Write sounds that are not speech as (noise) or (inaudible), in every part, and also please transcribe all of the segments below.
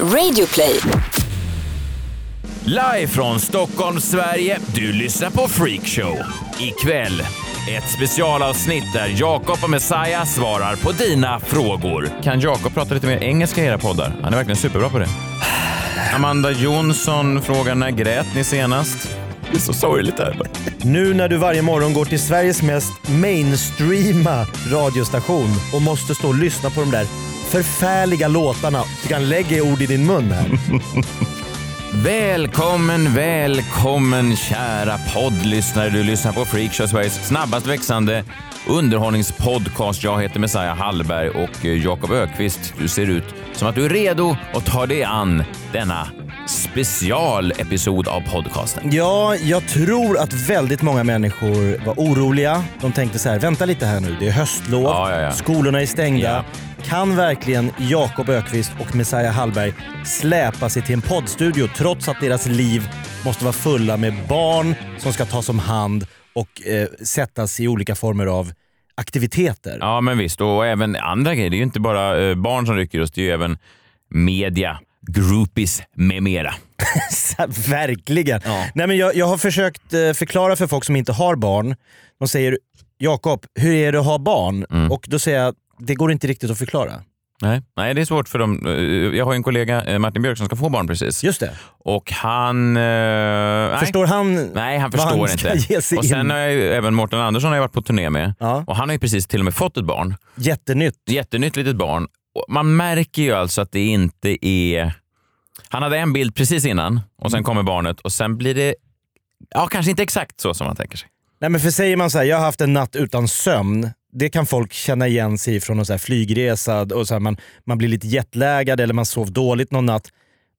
Radioplay. Live från Stockholm, Sverige. Du lyssnar på Freakshow. Ikväll, ett specialavsnitt där Jakob och Messiah svarar på dina frågor. Kan Jakob prata lite mer engelska i era poddar? Han är verkligen superbra på det. Amanda Jonsson frågar när grät ni senast? Det är så sorgligt här. Nu när du varje morgon går till Sveriges mest mainstreama radiostation och måste stå och lyssna på de där förfärliga låtarna. Du kan lägga ord i din mun här. (laughs) Välkommen, välkommen kära poddlyssnare. Du lyssnar på Freakshow, Sveriges snabbast växande underhållningspodcast. Jag heter Messiah Hallberg och eh, Jakob Ökvist. Du ser ut som att du är redo att ta dig an denna specialepisod av podcasten. Ja, jag tror att väldigt många människor var oroliga. De tänkte så här, vänta lite här nu, det är höstlov, Ja, ja, ja. skolorna är stängda. Ja. Kan verkligen Jakob Ökvist och Messiah Hallberg släpa sig till en poddstudio trots att deras liv måste vara fulla med barn som ska tas om hand och eh, sättas i olika former av aktiviteter? Ja, men visst. Och även andra grejer. Det är ju inte bara eh, barn som rycker oss, det är ju även media, groupies med mera. (laughs) Verkligen. Nej, men jag, jag har försökt eh, förklara för folk som inte har barn. De säger “Jakob, hur är det att ha barn?” Mm. och då säger jag “Det går inte riktigt att förklara”. Nej, Nej det är svårt för dem. Eh, Jag har en kollega, eh, Martin Björk, som ska få barn precis. Just det. Och han... eh, nej. Förstår han Nej, han förstår han inte. ge sig Och sen har jag även Mårten Andersson har jag varit på turné med. Ja. Och han har ju precis till och med fått ett barn. Jättenytt. Jättenytt litet barn. Och man märker ju alltså att det inte är... Han hade en bild precis innan och Mm. sen kommer barnet och sen blir det ja, kanske inte exakt så som man tänker sig. Nej, men för säger man så här, jag har haft en natt utan sömn. Det kan folk känna igen sig från en så här flygresa och så här, man, man blir lite jetlaggad eller man sov dåligt någon natt.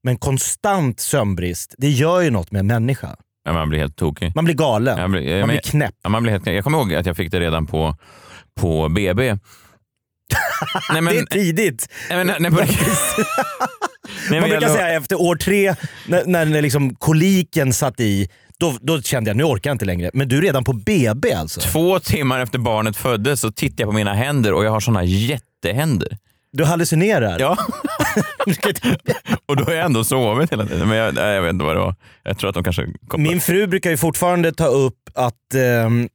Men konstant sömnbrist, det gör ju något med en människa. Ja, Man blir helt tokig. Man blir galen. Jag blir, jag, man blir knäpp. Ja, man blir helt, jag kommer ihåg att jag fick det redan på, på BB. (laughs) nej, men, det är tidigt. nej, men, nej, på (laughs) Man brukar säga efter år tre, när, när, när liksom koliken satt i, då, då kände jag nu orkar jag inte längre. Men du är redan på BB alltså? Två timmar efter barnet föddes så tittar jag på mina händer och jag har såna jättehänder. Du hallucinerar? Ja. (laughs) (laughs) och då har jag ändå sovit hela tiden. Men jag, nej, jag vet inte vad det var. Jag tror att de kanske kom Min fru brukar ju fortfarande ta upp att ehm,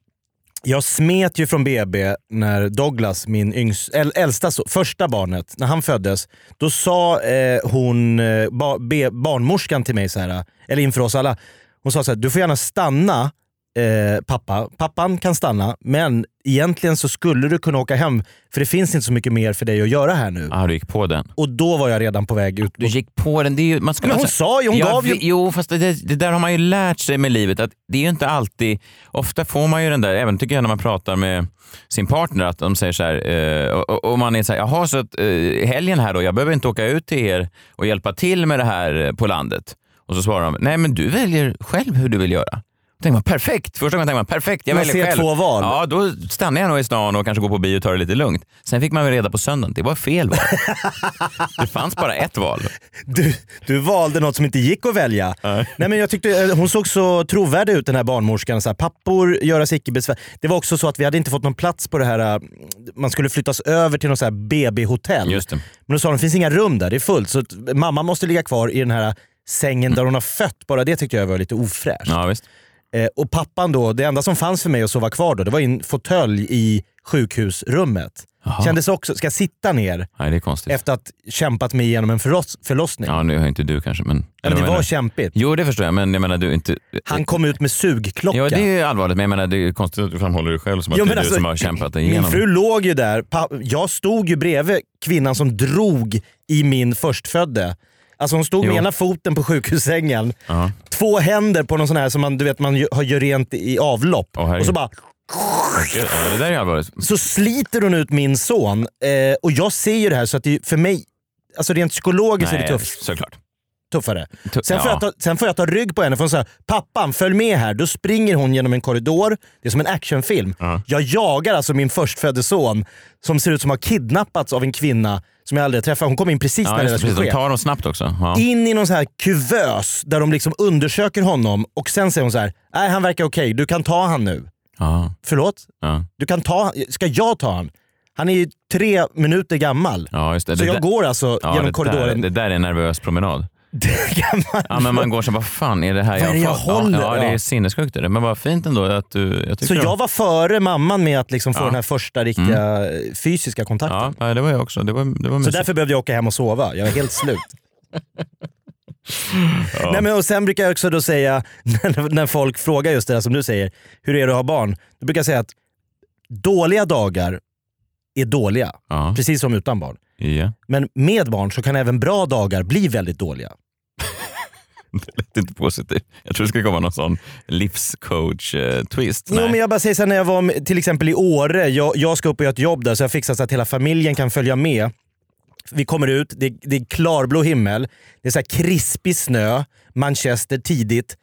jag smet ju från BB när Douglas, min yngs, äl, äldsta, so- första barnet, när han föddes. Då sa eh, hon, eh, ba, be, barnmorskan till mig, så här, eller inför oss alla, hon sa så här, du får gärna stanna eh, pappa. Pappan kan stanna, men egentligen så skulle du kunna åka hem för det finns inte så mycket mer för dig att göra här nu. Ah, du gick på den. Och då var jag redan på väg ut. Du gick på den. Det är ju, man ska, Men hon sa ju, hon gav ju- Jo, fast det, det där har man ju lärt sig med livet. att Det är ju inte alltid... Ofta får man ju den där, även tycker jag när man pratar med sin partner, att de säger så här, eh, och, och- och man är så här, jaha, så att, eh, helgen här då, jag behöver inte åka ut till er och hjälpa till med det här eh, på landet. Och så svarar de, nej men du väljer själv hur du vill göra. Då tänker man perfekt, första gången tänker man perfekt, jag Man väljer själv. två val. Ja, då stannar jag nog i stan och kanske går på bio och tar det lite lugnt. Sen fick man väl reda på söndagen, det var fel val. (laughs) det fanns bara ett val. Du, du valde något som inte gick att välja. Nej. men jag tyckte eh, Hon såg så trovärdig ut den här barnmorskan. Så här, pappor göras icke besvär. Det var också så att vi hade inte fått någon plats på det här, eh, man skulle flyttas över till något BB-hotell. Men då sa de, det finns inga rum där, det är fullt. Så mamma måste ligga kvar i den här sängen där hon har fött. Bara det tyckte jag var lite ofräscht. Ja, visst. Eh, och pappan då, det enda som fanns för mig att sova kvar då, det var en fåtölj i sjukhusrummet. Jaha. Kändes också, ska jag sitta ner Nej, det är konstigt. efter att kämpat mig igenom en förloss, förlossning? Ja, nu har inte du kanske, men... Men det var menar kämpigt. Jo, det förstår jag, men jag menar du inte... Han kom ut med sugklocka. Ja, det är allvarligt, men jag menar det är konstigt att du framhåller dig själv som att Jo, det men är alltså, du som har kämpat dig igenom. Min fru låg ju där. Jag stod ju bredvid kvinnan som drog i min förstfödde. Alltså hon stod med Jo. ena foten på sjukhussängen, Ja. två händer på någon sån här som man, du vet, man gör rent i avlopp. Herregud. och så bara allvarligt. så sliter hon ut min son. Eh, och jag ser ju det här så att det, för mig, alltså rent psykologiskt är det Nej, tufft, såklart. Tuffare. Tu- Sen, får ja. jag ta, sen får jag ta rygg på henne för hon säger “pappan följ med här”. Då springer hon genom en korridor, det är som en actionfilm. Ja. Jag jagar alltså min förstfödde son som ser ut som har kidnappats av en kvinna som jag aldrig träffat. Hon kom in precis Ja, när det skulle precis. De ske. tar dem snabbt också. Ja. In i någon så här kuvös där de liksom undersöker honom och sen säger hon så här: nej han verkar okej, du kan ta han nu. Ja, Förlåt? Du kan ta Ska jag ta han? Han är ju tre minuter gammal. Så det jag där- går alltså genom det korridoren. Där, det där är en nervös promenad. Kan man- Ja, men man går så vad fan är det här Vad är det jag fått? håller? Ja, ja, det är sinnessjukt. är det. Men vad fint ändå att du... Jag Så jag var före mamman med att liksom få Ja. Mm. den här första riktiga fysiska kontakten. Ja, det var jag också. Det var, det var Så därför behövde jag åka hem och sova. Jag var helt slut. Ja. (laughs) (laughs) Nej, men, och sen brukar jag också då säga, (laughs) när, när folk frågar just det där som du säger, hur är det att ha barn? Då brukar jag säga att dåliga dagar är dåliga, Ja. precis som utan barn. Ja. Men med barn så kan även bra dagar bli väldigt dåliga. (laughs) Det lät inte positivt. Jag tror det skulle komma någon sån livscoach-twist. Jo, men jag bara säger så här, när jag var med, till exempel i Åre, jag, jag ska upp och göra ett jobb där så jag fixar så att hela familjen kan följa med. Vi kommer ut, det, det är klarblå himmel, det är så krispig snö, Manchester tidigt.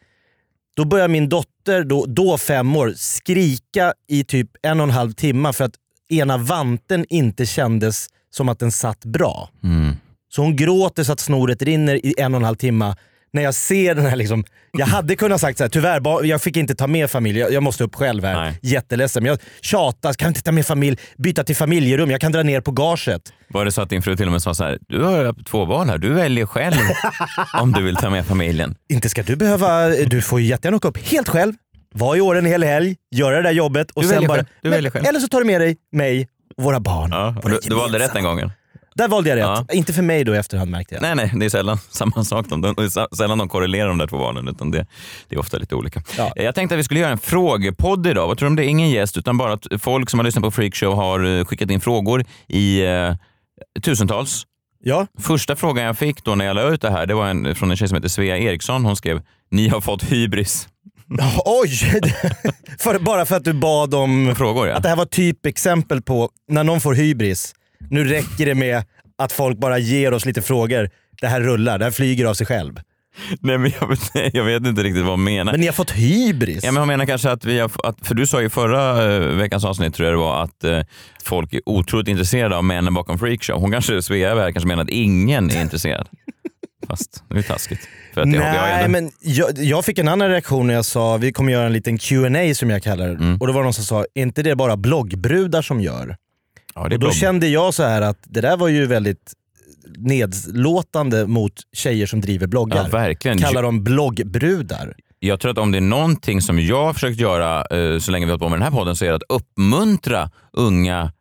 Då börjar min dotter, då, då fem år, skrika i typ en och en halv timme för att ena vanten inte kändes som att den satt bra. Mm. Så hon gråter så att snoret rinner i en och en halv timme. När jag ser den här liksom, jag hade kunnat sagt så här, tyvärr jag fick inte ta med familj, jag, jag måste upp själv här. Nej. Jätteledsen. Men jag tjatar, kan inte ta med familj, byta till familjerum, jag kan dra ner på gaget. Var det så att din fru till och med sa så här, du har två barn här, du väljer själv (laughs) om du vill ta med familjen. Inte ska du behöva, du får ju jättegärna åka upp helt själv, vara i år en hel helg, göra det där jobbet och Du sen bara... själv. Eller så tar du med dig mig och våra barn. Ja, och du, du valde rätt den gången. Där valde jag rätt. Ja. Inte för mig då i efterhand märkte jag. Nej, nej, det är sällan (laughs) samma sak. De, de, sällan de korrelerar de där två barnen, utan det, det är ofta lite olika. Ja. Jag tänkte att vi skulle göra en frågepodd idag. Vad tror du om det? Ingen gäst, utan bara att folk som har lyssnat på Freakshow har eh, skickat in frågor i eh, tusentals. Ja. Första frågan jag fick då när jag la ut det här, det var en, från en tjej som heter Svea Eriksson. Hon skrev, ni har fått hybris. (laughs) Oj! (laughs) för, bara för att du bad om Frågor ja. att det här var typexempel på när någon får hybris. Nu räcker det med att folk bara ger oss lite frågor. Det här rullar, det här flyger av sig själv. Nej, men jag, vet- (laughs) jag vet inte riktigt vad hon menar. Men ni har fått hybris? Ja, men hon menar kanske att vi har, att, för du sa ju förra eh, veckans avsnitt tror jag det var att eh, folk är otroligt intresserade av männen bakom Freakshow. Hon kanske, Svea här, kanske menar att ingen är intresserad. Fast det är taskigt. För att Nej, men jag, jag fick en annan reaktion när jag sa vi kommer göra en liten Q&A som jag kallar det. Mm. Och då var det någon som sa, är inte det bara bloggbrudar som gör? ja, Och då bra. kände jag så här att det där var ju väldigt nedlåtande mot tjejer som driver bloggar. Ja, verkligen. Kallar dem bloggbrudar. Jag tror att om det är någonting som jag har försökt göra eh, så länge vi har hållit på med den här podden så är det att uppmuntra unga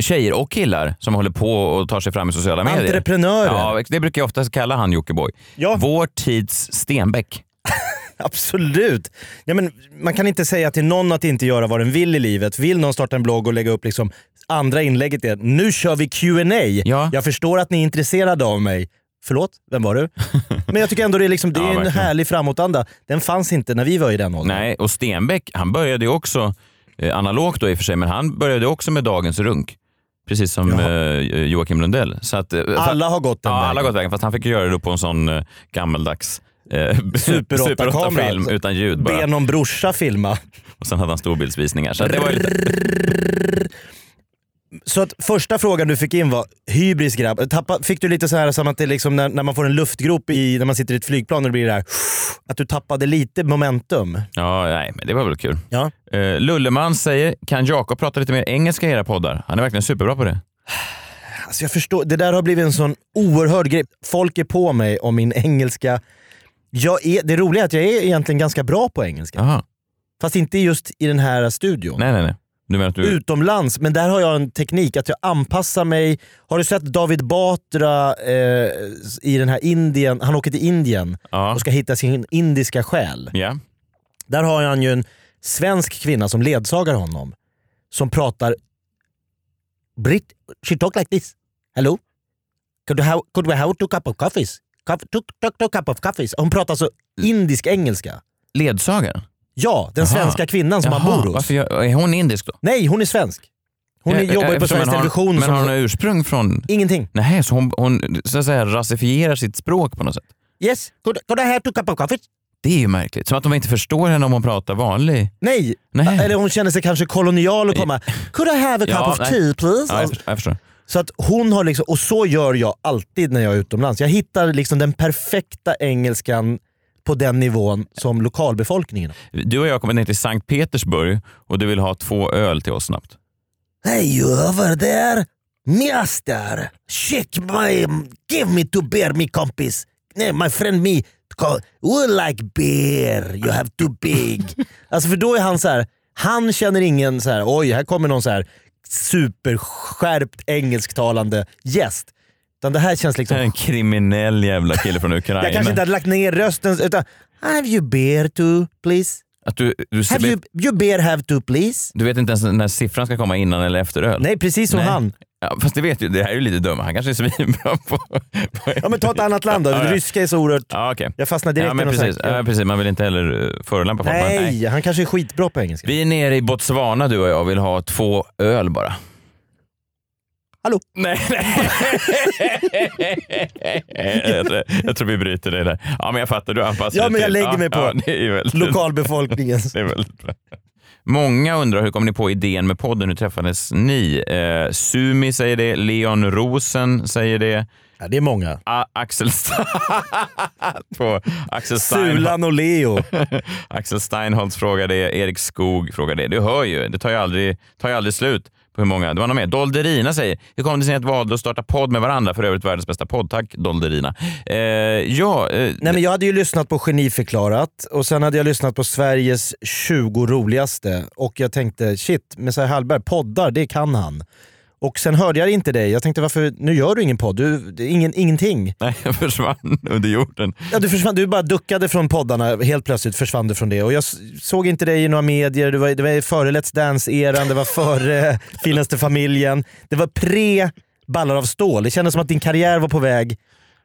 tjejer och killar som håller på och tar sig fram i sociala medier. Entreprenörer. Ja, det brukar jag ofta kalla han Jockiboi. Ja. Vår tids Stenbeck. (laughs) Absolut. Ja, men man kan inte säga till någon att inte göra vad den vill i livet. Vill någon starta en blogg och lägga upp liksom andra inlägget är nu kör vi Q&A. Ja. Jag förstår att ni är intresserade av mig. Förlåt, vem var du? (laughs) Men jag tycker ändå det är, liksom, det är Ja, en verkligen. härlig framåtanda. Den fanns inte när vi var i den åldern. Nej, och Stenbeck han började ju också, eh, analogt då i och för sig, men han började också med dagens runk. Precis som Jaha. eh, Joakim Lundell. Så att, eh, Alla har gått den ja, vägen. alla har gått vägen, fast han fick göra det på en sån eh, gammaldags eh, (laughs) Super 8-kamera. film utan ljud bara. Be någon brorsa filma. Och sen hade han storbildsvisningar. Så det var ju Så att första frågan du fick in var hybris grabb. Tappa, fick du lite så här som att det liksom när, när man får en luftgrop i, när man sitter i ett flygplan och det blir det här, att du tappade lite momentum. ja, nej, men det var väl kul. Ja. Eh, Lulleman säger, kan Jakob prata lite mer engelska i era poddar? Han är verkligen superbra på det. Alltså jag förstår, det där har blivit en sån oerhörd grej. Folk är på mig om min engelska. Jag är, det roliga är att jag är egentligen ganska bra på engelska. Jaha. Fast inte just i den här studion. Nej, nej, nej. Du du... Utomlands, men där har jag en teknik att jag anpassar mig. Har du sett David Batra eh, i den här Indien? Han åker till Indien Ja. och ska hitta sin indiska själ. ja. Där har han ju en svensk kvinna som ledsagar honom. Som pratar... Brit, she talk like this. Hello? Could, have, could we have two cup of coffees? Cup, two, two, two cup of coffees. Hon pratar alltså indisk engelska. Ledsagaren? Ja, den Jaha. svenska kvinnan som han Jaha, bor hos. Varför gör, är hon indisk då? Nej, hon är svensk. Hon är, Eh, jobbar ju på Sveriges Television. Men som, har hon ursprung från... Ingenting. Nej, så hon, hon så att säga rasifierar sitt språk på något sätt? Yes, could, I have two cup of coffees? Det är ju märkligt. Som att de inte förstår henne om hon pratar vanlig. Nej. Nej. Eller hon känner sig kanske kolonial och komma Could I have a cup Ja, of nej. tea please? Ja, jag, förstår, jag förstår. Så att hon har liksom, och så gör jag alltid när jag är utomlands. Jag hittar liksom den perfekta engelskan på den nivån som lokalbefolkningen. Du och jag kommer ner till Sankt Petersburg och du vill ha två öl till oss snabbt. Hey you over there? Master, check my... Give me to beer me kompis. Nej, my friend me. We like beer, you have too big. (laughs) alltså för då är han så här. han känner ingen så här. oj här kommer någon så här superskärpt engelsktalande gäst. Utan det här känns liksom En kriminell jävla kille från Ukraina. jag kanske inte hade lagt ner rösten utan Have you beer too please? Att du, du, Have you, you beer have too please? du vet inte ens när siffran ska komma innan eller efter öl? Nej precis som Nej. han. Ja, fast det vet ju, det här är ju lite dumt. Han kanske är svinbra på... på Ja men ta ett annat land då. Det ryska är så oerhört... Ja, okej. Jag fastnar direkt Ja, men precis. Ja, precis. Man vill inte heller eh, förolämpa folk. men Nej, han kanske är skitbra på engelska. Vi är nere i Botswana du och jag och vill ha två öl bara. Hallå? Nej, nej. (laughs) jag, tror, vi bryter det där. Ja, men jag fattar. Du anpassar Ja, dig men jag till- lägger mig på Ja, det är väldigt, Lokalbefolkningens. (laughs) det är väldigt bra. Många undrar hur kom ni på idén med podden? Hur träffades ni? Eh, Sumi säger det, Leon Rosen säger det, Ja, det är många. A- Axel, St- (laughs) på Axel Stein Sulan och Leo. Axel Steinholtz frågar det, Erik Skog frågar det. Du hör ju, det tar ju aldrig, tar ju aldrig slut på hur många. Det var någon mer. Dolderina säger, hur kom det sig att ni valde att starta podd med varandra? För övrigt världens bästa podd. Tack Dolderina. Eh, ja, eh, Nej, men jag hade ju lyssnat på Geniförklarat och sen hade jag lyssnat på Sveriges 20 roligaste och jag tänkte shit, Messiah Hallberg, poddar, det kan han. Och sen hörde jag inte dig. Jag tänkte varför, nu gör du ingen podd, du, ingen, ingenting. nej, jag försvann under jorden. Ja, du, försvann, du bara duckade från poddarna, helt plötsligt försvann du från det. Och jag såg inte dig i några medier, det var, det var före Let's Dance-eran, det var före (laughs) Finaste familjen. Det var pre Ballar av stål. Det kändes som att din karriär var på väg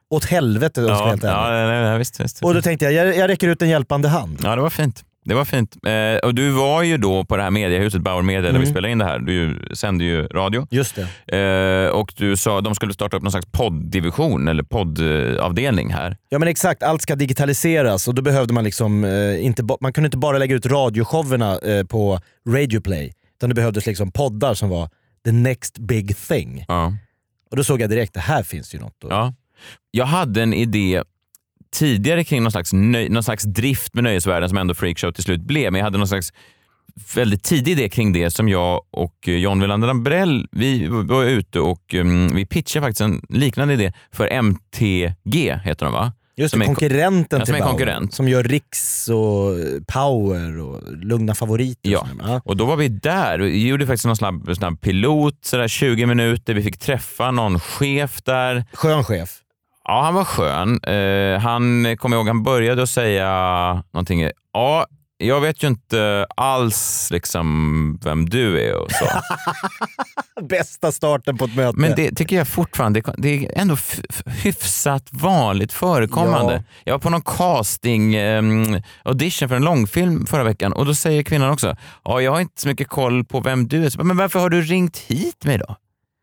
åt helvete Ja, ja, nej, nej, visst, visst. Och då tänkte jag, jag, jag räcker ut en hjälpande hand. Ja, det var fint. Det var fint. Eh, och du var ju då på det här mediehuset, Bauer Media, där vi Mm. spelar in det här. Du sänder ju radio. Just det. Eh, och du sa att de skulle starta upp någon slags podddivision eller poddavdelning här. Ja men exakt, allt ska digitaliseras och då behövde man liksom eh, inte, man kunde inte bara lägga ut radioshowerna eh, på Radio Play. Utan det behövdes liksom poddar som var the next big thing. Ja. Och då såg jag direkt, det här finns ju något. att- Ja. Jag hade en idé tidigare kring någon slags, någon slags drift med nöjesvärlden som ändå Freakshow till slut blev. Men jag hade någon slags väldigt tidig idé kring det som jag och eh, John Wilander Lambrell, vi var ute och um, vi pitchade faktiskt en liknande idé för MTG, heter de va? Just det, konkurrenten Ja, till Bauer. konkurrent. Som gör Riks och eh, Power och Lugna favoriter. och Ja. sådär. ja. Och då var vi där och gjorde faktiskt någon snabb, snabb pilot, sådär 20 minuter. Vi fick träffa någon chef där. Skön chef. Ja, han var skön. Eh, han, kommer ihåg, han började att säga någonting. Ja, jag vet ju inte alls liksom vem du är och så. (laughs) Bästa starten på ett möte. Men det tycker jag fortfarande, det är ändå hyfsat vanligt förekommande. Ja. Jag var på någon casting um, audition för en långfilm förra veckan och då säger kvinnan också, ja jag har inte så mycket koll på vem du är. Så, Men varför har du ringt hit mig då?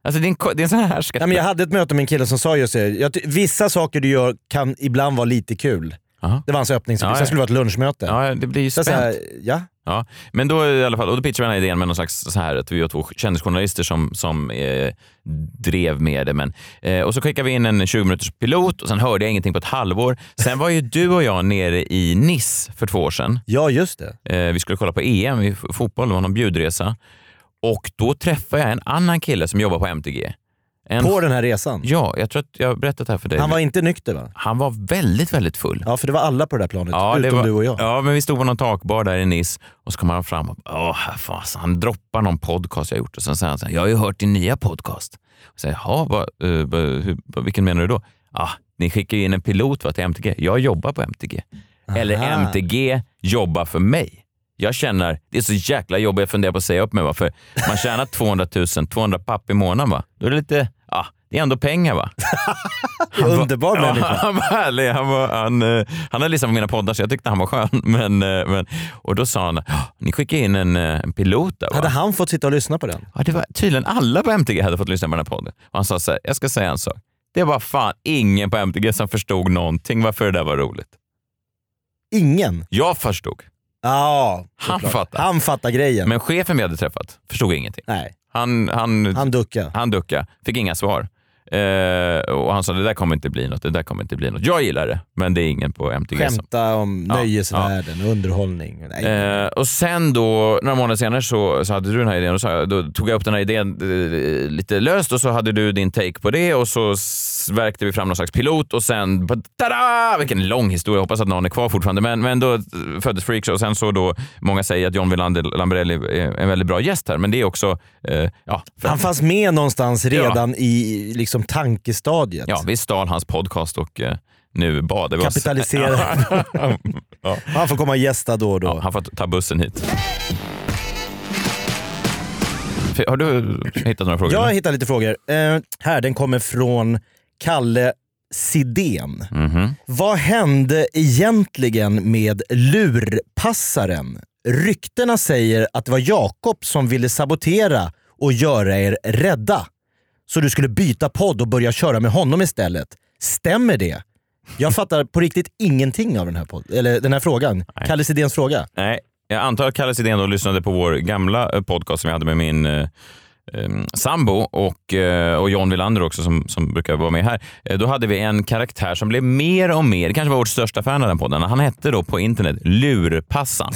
Alltså det är en, det är en sån här härskare. Nej, men jag hade ett möte med en kille som sa just det. Jag vissa saker du gör kan ibland vara lite kul. Aha. Det var hans öppning. Ja, Sen ja. skulle det vara ett lunchmöte. Ja, det blir ju spänt. så här, ja. Ja, men då i alla fall, och då pitchade vi den här idén med någon slags så här att vi var två kändisjournalister som, som eh, drev med det. Men, eh, och så skickade vi in en 20 minuters pilot och sen hörde jag ingenting på ett halvår. Sen var ju du och jag nere i Nice för två år sedan. ja, just det. Eh, vi skulle kolla på EM i fotboll, det var någon bjudresa. Och då träffade jag en annan kille som jobbar på MTG. En, På den här resan. Ja, jag tror att jag har berättat det här för dig. Han var inte nykter va? Han var väldigt, väldigt full. Ja, för det var alla på det där planet. Ja, utom var, du och jag. Ja, men vi stod på någon takbar där i Nice och så kommer han fram och åh, fasen, han droppar någon podcast jag gjort och sen säger han så här, jag har ju hört din nya podcast. Och säger, jaha, vad, eh, vad, hur, vilken menar du då? Ah, ni skickar ju in en pilot va, till MTG. Jag jobbar på MTG. Eller Aha. MTG jobbar för mig. Jag känner, det är så jäkla jobbigt, jag funderar på att säga upp mig. Va? För man tjänar 200 000, 200 papp i månaden. Va? Då är det lite, ja, det är ändå pengar va? (laughs) Han var- Underbar ja, människa. Han var härlig. Han, var, han, eh, han hade lyssnat på mina poddar så jag tyckte han var skön. (laughs) Men, eh, men, och då sa han, "Ah, ni skickade in en, eh, en pilot där va? Hade han fått sitta och lyssna på den? Ja, det var tydligen alla på MTG hade fått lyssna på den här podden. Och han sa så här, jag ska säga en sak. Det var fan ingen på MTG som förstod någonting varför det där var roligt. Ingen? Jag förstod, Ja, Han såklart. fattar. Han fattar grejen. men chefen vi hade träffat förstod ingenting. Nej, Han, han, han, han duckade. duckade, fick inga svar. Eh, och han sa det där kommer inte bli något, det där kommer inte bli något. Jag gillar det, men det är ingen på MTG som... Skämta om Ja, nöjesvärlden, underhållning. Nej. Eh, och sen då, några månader senare så, så hade du den här idén och så, då tog jag upp den här idén eh, lite löst och så hade du din take på det och så värkte vi fram någon slags pilot och sen, tada! Vilken lång historia, hoppas att någon är kvar fortfarande. Men, men då eh, föddes Freakshow och sen så då, många säger att John Wilander Lambrelli är en väldigt bra gäst här, men det är också, eh, ja, för, Han fanns med någonstans redan i liksom tankestadiet. ja, vi stal hans podcast och eh, nu badar vi oss. Kapitaliserar. (laughs) ja. Han får komma och gästa då och då. Ja, han får ta bussen hit. Har du hittat några frågor? Jag har hittat lite frågor. Eh, här, den kommer från Kalle Sidén. Mhm. Vad hände egentligen med lurpassaren? Ryktena säger att det var Jakob som ville sabotera och göra er rädda. Så du skulle byta podd och börja köra med honom istället. Stämmer det? Jag fattar på riktigt ingenting av den här, podd, eller den här frågan. Kalle Sidéns fråga. Nej, jag antar att Kalle Sidén då lyssnade på vår gamla eh, podcast som vi hade med min eh, eh, sambo och, eh, och John Wilander också som, som brukar vara med här. Eh, då hade vi en karaktär som blev mer och mer, det kanske var vårt största fan av den podden. Han hette då på internet Lurpassan.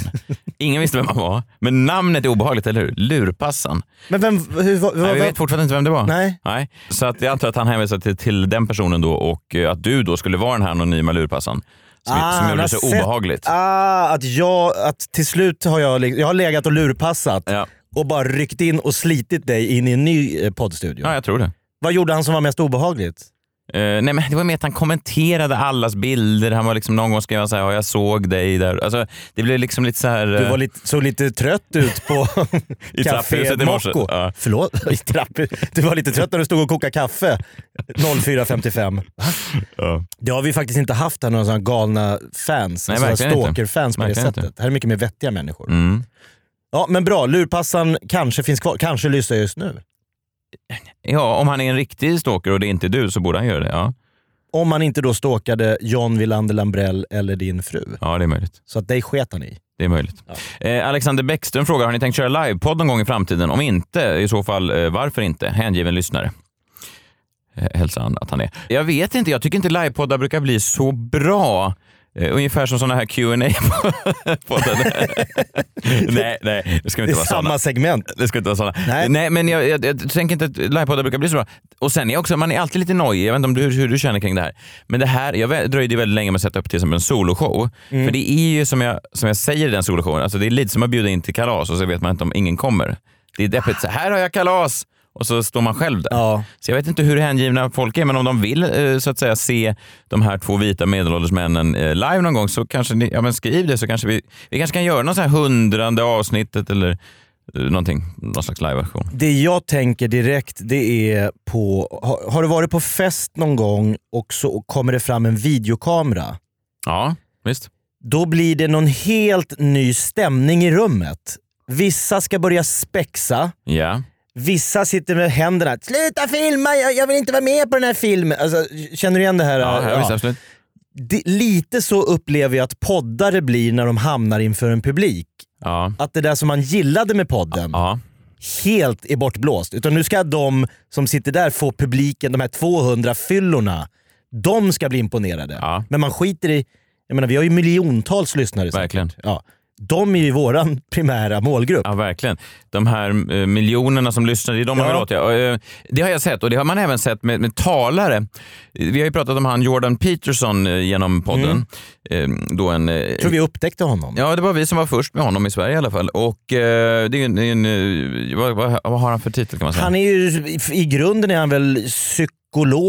Ingen visste vem han var, men namnet är obehagligt, eller hur? Lurpassan. Men vem, hur, vad, Nej, vi vet fortfarande inte vem det var. Nej. Nej. Så att jag antar att han hänvisade till, till den personen då och eh, att du då skulle vara den här anonyma lurpassan. Som, Ah, som gjorde det så sett- obehagligt. Ah, att jag, att till slut har jag, jag har legat och lurpassat Ja. och bara ryckt in och slitit dig in i en ny eh, poddstudio. ja, jag tror det. Vad gjorde han som var mest obehagligt? Eh, nej, men det var mer att han kommenterade allas bilder. Han var liksom, någon gång skrev han så här, "Ja, jag såg dig där. Alltså, det blev liksom lite så här... Du eh, var lite, såg lite trött ut på (laughs) Café trapphuset. Mocco. Ja. Förlåt? (laughs) I trapp- Du var lite trött när du stod och kokade kaffe 04.55. ja. Det har vi faktiskt inte haft här, några sådana galna fans. Nej, alltså stalker-fans på det sättet. inte. Här är mycket mer vettiga människor. Mm. Ja, men bra. Lurpassan kanske finns kvar. Kanske lyssnar just nu. Ja, om han är en riktig stalker och det är inte du så borde han göra det. Ja, Om man inte då stalkade John Wilander Lambrell eller din fru. ja det är möjligt. Så att dig sket han i. Det är möjligt. Eh, Alexander Bäckström frågar, har ni tänkt köra livepodd någon gång i framtiden? Om inte, i så fall eh, varför inte? Hängiven lyssnare. Eh, hälsar han att han är. Jag vet inte, jag tycker inte livepoddar brukar bli så bra. Eh, ungefär som sådana här qa (laughs) podden (laughs) Nej, nej, det ska Det inte är vara samma sådana. segment. Det ska inte vara sådana. Nej. Nej. men jag, jag, jag tänker inte att livepoddar brukar bli så bra. Och sen är också, man är alltid lite nojig. Jag vet inte om du, hur du känner kring det här. Men det här, jag dröjde väldigt länge med att sätta upp till exempel en soloshow. Mm. För det är ju som jag, som jag säger i den soloshowen, alltså det är lite som att bjuda in till kalas och så vet man inte om ingen kommer. Det är deppigt. Så här har jag kalas! Och så står man själv där. Ja. Så jag vet inte hur hängivna folk är, men om de vill eh, så att säga se de här två vita medelålders männen eh, live någon gång så kanske ni, ja men skriv det så kanske vi, vi kanske kan göra något så här hundrande avsnittet eller eh, någonting, någon slags liveversion. Det jag tänker direkt det är på, har, har du varit på fest någon gång och så kommer det fram en videokamera. Ja, visst. Då blir det någon helt ny stämning i rummet. Vissa ska börja spexa, Ja. Vissa sitter med händerna. Sluta filma, jag, jag vill inte vara med på den här filmen. Alltså, känner du igen det här? Ja, ja, visst, absolut. Det, lite så upplever jag att poddare blir när de hamnar inför en publik. Ja. Att det där som man gillade med podden Ja. helt är bortblåst. Utan nu ska de som sitter där få publiken, de här 200 fyllorna, de ska bli imponerade. Ja. Men man skiter i, jag menar vi har ju miljontals lyssnare. säkert. Verkligen. Ja. De är ju våran primära målgrupp. Ja, verkligen. De här eh, miljonerna som lyssnar, det är de man Ja. vill åt. Ja. Och, eh, Det har jag sett och det har man även sett med, med talare. Vi har ju pratat om han Jordan Peterson eh, genom podden. Eh, Då en, eh, Jag tror vi upptäckte honom. Ja, det var vi som var först med honom i Sverige i alla fall. Och eh, det är en, det är en, vad, vad, har han för titel kan man säga? Han är ju, i, i grunden är han väl psykolog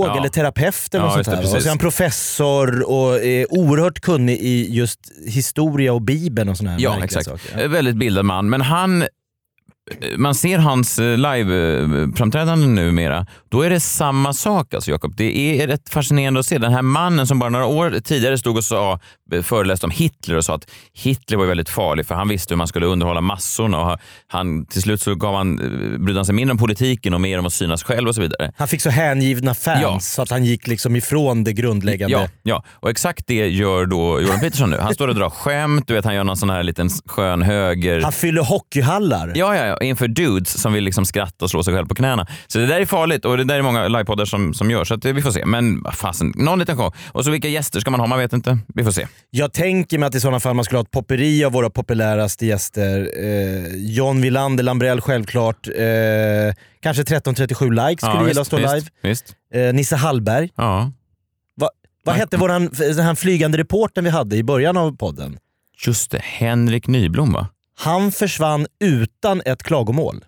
Ja. eller terapeut eller Ja, något sånt det. Och så är han professor och är oerhört kunnig i just historia och bibeln och såna här Ja, exakt. saker. Väldigt bildad man. Men han, man ser hans eh, live-framträdande numera, då är det samma sak alltså Jakob. Det är rätt fascinerande att se. Den här mannen som bara några år tidigare stod och sa, eh, föreläste om Hitler och sa att Hitler var väldigt farlig för han visste hur man skulle underhålla massorna och han, till slut så gav han, eh, brydde han sig mindre om politiken och mer om att synas själv och så vidare. Han fick så hängivna fans Ja. så att han gick liksom ifrån det grundläggande. Ja, ja, och exakt det gör då Jordan Peterson nu. Han står och drar skämt, du vet han gör någon sån här liten skön höger... Han fyller hockeyhallar. Ja, ja, ja. Eh, inför dudes som vill liksom skratta och slå sig själv på knäna. Så det där är farligt och det där är många livepoddar som, som gör, så att, eh, vi får se. Men vad fasen, någon liten show. Och så vilka gäster ska man ha? Man vet inte. Vi får se. Jag tänker mig att i sådana fall man skulle ha ett popperi av våra populäraste gäster. Eh, John Wilander, Lambrell självklart. Eh, kanske 1337 likes skulle Ja, gilla att stå live. Visst. Eh, Nisse Hallberg. Ja. Vad Ja. hette våran, den här flygande reportern vi hade i början av podden? Just det, Henrik Nyblom va? Han försvann utan ett klagomål.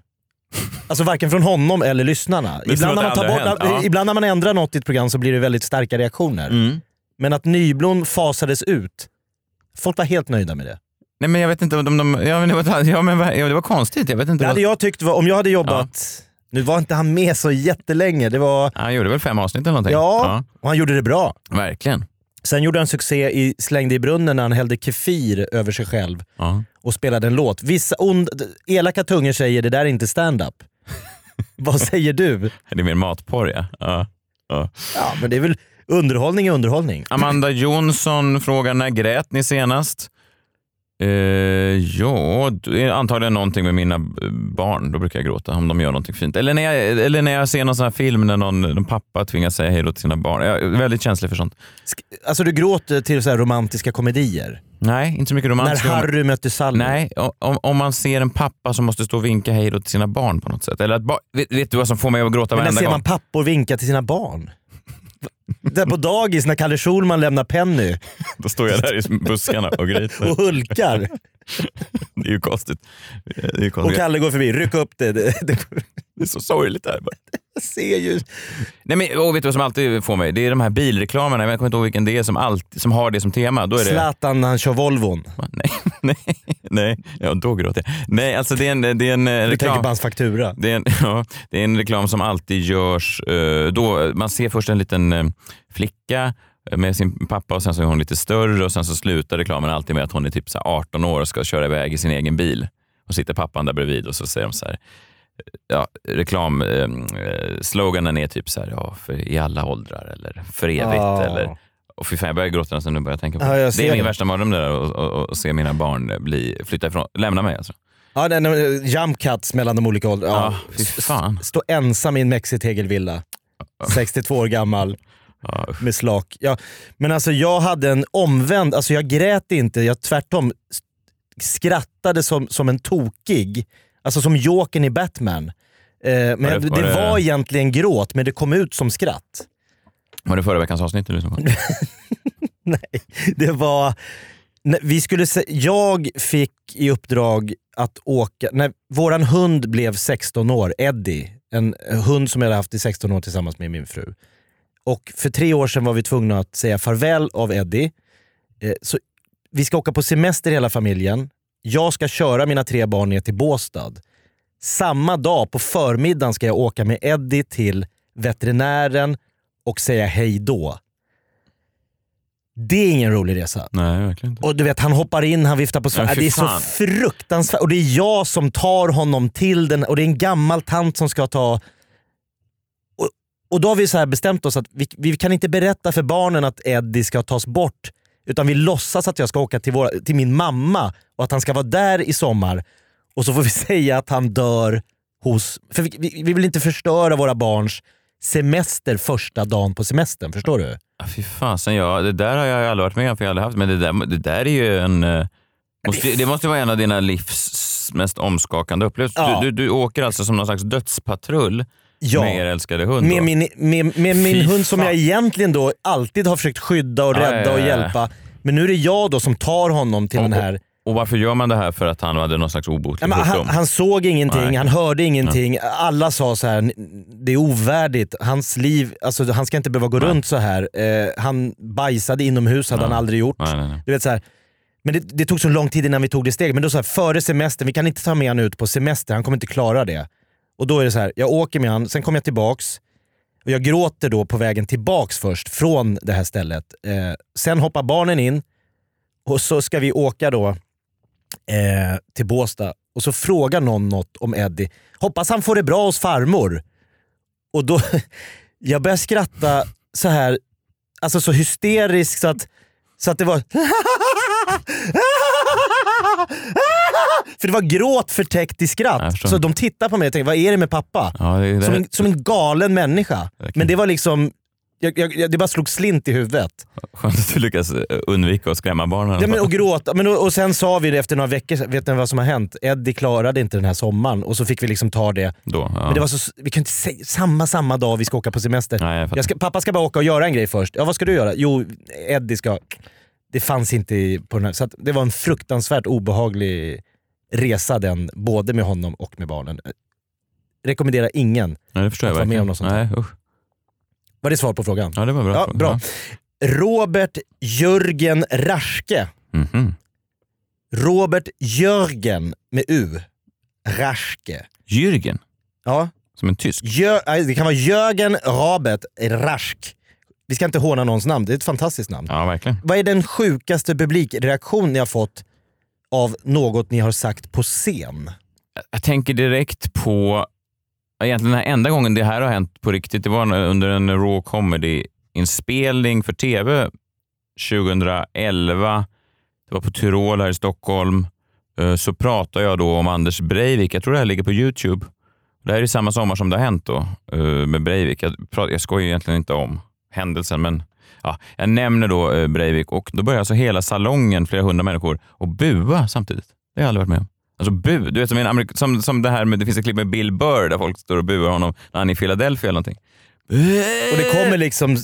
Alltså varken från honom eller lyssnarna. Ibland när, man tar bort, ja. ibland när man ändrar något i ett program så blir det väldigt starka reaktioner. Mm. Men att Nyblom fasades ut, folk var helt nöjda med det. Nej men jag vet inte om de... de ja, men det, var, ja, men, ja, det var konstigt. Jag vet inte. Det Vad, hade jag tyckt var, om jag hade jobbat, nu var inte han med så jättelänge, det var, han gjorde väl fem avsnitt eller någonting? ja, och han gjorde det bra. ja. Verkligen. Sen gjorde han succé i Slängde i brunnen när han hällde kefir över sig själv Ja. och spelade en låt. Vissa ond, elaka tungor säger det där är inte stand-up. (laughs) Vad säger du? Det är mer matporr ja. ja. ja. Ja, men det är väl underhållning är underhållning. Amanda Jonsson frågar när grät ni senast? Eh, ja, det är antagligen någonting med mina barn. Då brukar jag gråta om de gör någonting fint. Eller när jag, eller när jag ser någon sån här film när någon, någon pappa tvingas säga hej då till sina barn. Jag är väldigt känslig för sånt. Alltså du gråter till så romantiska komedier. Nej, inte så mycket När romantiskt. Harry mötte Sally. Nej, om, om man ser en pappa som måste stå och vinka hej då till sina barn på något sätt. Eller att vet, vet du vad som får mig att gråta Men när varenda ser gång? man pappor vinka till sina barn? Där på dagis när Kalle Schulman lämnar Penny Då står jag där i buskarna och gråter. (laughs) och hulkar Det är ju konstigt. Det är, ju och. Kalle går förbi. Ryck upp det. det, det det är så sorgligt det här. (laughs) ju. Nej, men, och vet du vad som alltid får mig? Det är de här bilreklamerna, jag kommer inte ihåg vilken det är som, alltid, som har det som tema. Då är det... Zlatan när han kör Volvon. Nej, (laughs) nej, nej. Ja, då gråter jag. Nej, alltså det är en, det är en eh, Du tänker reklam. på hans faktura. Det är, en, (laughs) ja, det är en reklam som alltid görs. eh, då, man ser först en liten eh, flicka med sin pappa och sen så är hon lite större och sen så slutar reklamen alltid med att hon är typ så här 18 år och ska köra iväg i sin egen bil. Och sitter pappan där bredvid och så säger de så här, ja, reklam, eh, eh, är typ så här, ja, för i alla åldrar eller för evigt. Ah. Eller, och fy fan, jag börjar gråta nästan nu börjar jag tänka på Ja, det. jag Det är min det. värsta mardröm det där, att- se mina barn bli, flytta ifrån, lämna mig alltså. Ja, den, jump cuts mellan de olika åldrarna. Ja, Ja. fy fan. Stå ensam i en mexitegelvilla. 62 år gammal Ja, med slak. Ja, men alltså jag hade en omvänd, alltså jag grät inte, jag tvärtom skrattade som, som en tokig. Alltså som Jokern i Batman. Eh, men Var det- var det det- var egentligen gråt, men det kom ut som skratt. Var det förra veckans avsnitt du lyssnade på? (laughs) Nej, det var... när Vi skulle se, jag fick i uppdrag att åka, när våran hund blev 16 år, Eddie, en hund som jag hade haft i 16 år tillsammans med min fru. Och för tre år sedan var vi tvungna att säga farväl av Eddie. Eh, Så vi ska åka på semester hela familjen. Jag ska köra mina tre barn ner till Båstad. Samma dag på förmiddagen ska jag åka med Eddie till veterinären och säga hej då. Det är ingen rolig resa. Nej, verkligen inte. Och du vet, han hoppar in, han viftar på svärd. det är så fruktansvärt. Och det är jag som tar honom till den och det är en gammal tant som ska ta... Och, och då har vi så här bestämt oss att vi, vi kan inte berätta för barnen att Eddie ska tas bort. Utan vi låtsas att jag ska åka till, våra, till min mamma och att han ska vara där i sommar. Och så får vi (laughs) säga att han dör hos... För vi, vi, vi vill inte förstöra våra barns semester första dagen på semestern. Förstår du? Ah, Fy fasen, ja, det där har jag aldrig varit med om, för jag har aldrig haft, men det där, det där är ju en... eh, Måste, det måste vara en av dina livs mest omskakande upplevelser. Ja. Du, du, du åker alltså som någon slags dödspatrull Ja. med er älskade hund. Med då. min, med, med min Fy hund som fan. jag egentligen då alltid har försökt skydda och rädda och hjälpa. Men nu är det jag då som tar honom till Och- den här... Och varför gör man det här? För att han hade någon slags Nej, obotlig men han, sjukdom? han såg ingenting, Nej. han hörde ingenting. Alla sa så här: det är ovärdigt. Hans liv, alltså, han ska inte behöva gå Nej. runt så här. Eh, han bajsade inomhus, hade han aldrig gjort. Nej, nej, nej. Du vet, så här, men det, det tog så lång tid innan vi tog det steget. Men då så här, före semestern, vi kan inte ta med honom ut på semester, han kommer inte klara det. Och då är det så här, jag åker med honom, sen kommer jag tillbaks. Och jag gråter då på vägen tillbaks först från det här stället. Eh, sen hoppar barnen in och så ska vi åka då eh, till Båstad. Och så frågar någon något om Eddie. Hoppas han får det bra hos farmor. Och då, (laughs) jag börjar skratta så här, alltså så hysteriskt så att, så att det var (laughs) (laughs) För det var gråt förtäckt i skratt. Så de tittade på mig och tänkte, vad är det med pappa? Ja, det, det, Som en, som en galen människa. Men det var liksom, jag, jag, det bara slog slint i huvudet. Skönt att du lyckas eh, undvika att skrämma barnen. Ja, men, och gråta. Men, och, och sen sa vi det efter några veckor, vet ni vad som har hänt? Eddie klarade inte den här sommaren och så fick vi liksom ta det. Då, ja. Men det var så, vi kan inte säga samma, samma dag vi ska åka på semester. Nej, jag. Jag ska, pappa ska bara åka och göra en grej först. Ja vad ska du göra? Jo, Eddie ska... Det fanns inte på den här. Så det var en fruktansvärt obehaglig resa den, både med honom och med barnen. Rekommenderar ingen. Nej, det förstår jag att vara med om något sånt Nej, usch. Var det svar på frågan? Ja, det var bra. Ja, bra. Robert Jörgen Raschke. Ja. Mhm. Robert Jörgen med U. Raschke. Jürgen, Ja, som en tysk. Jö, det kan vara Jörgen Robert Raschk. Vi ska inte håna någons namn, det är ett fantastiskt namn. Ja, verkligen. Vad är den sjukaste publikreaktion ni har fått av något ni har sagt på scen? Jag tänker direkt på, egentligen den enda gången det här har hänt på riktigt, det var under en raw comedy-inspelning för tv 2011. Det var på Tyrol här i Stockholm. Eh, Så pratade jag då om Anders Breivik. Jag tror det här ligger på Youtube. Det här är samma sommar som det har hänt då eh, med Breivik. Jag skojar egentligen inte om händelsen, men ja, jag nämner då eh, Breivik och då börjar alltså hela salongen, flera hundra människor, och bua samtidigt. Det har jag aldrig varit med om. Alltså bu, du vet som, Amerik- som, som det här med, det finns ett klipp med Bill Burr där folk står och buar honom när han är i Philadelphia eller någonting. Och det kommer liksom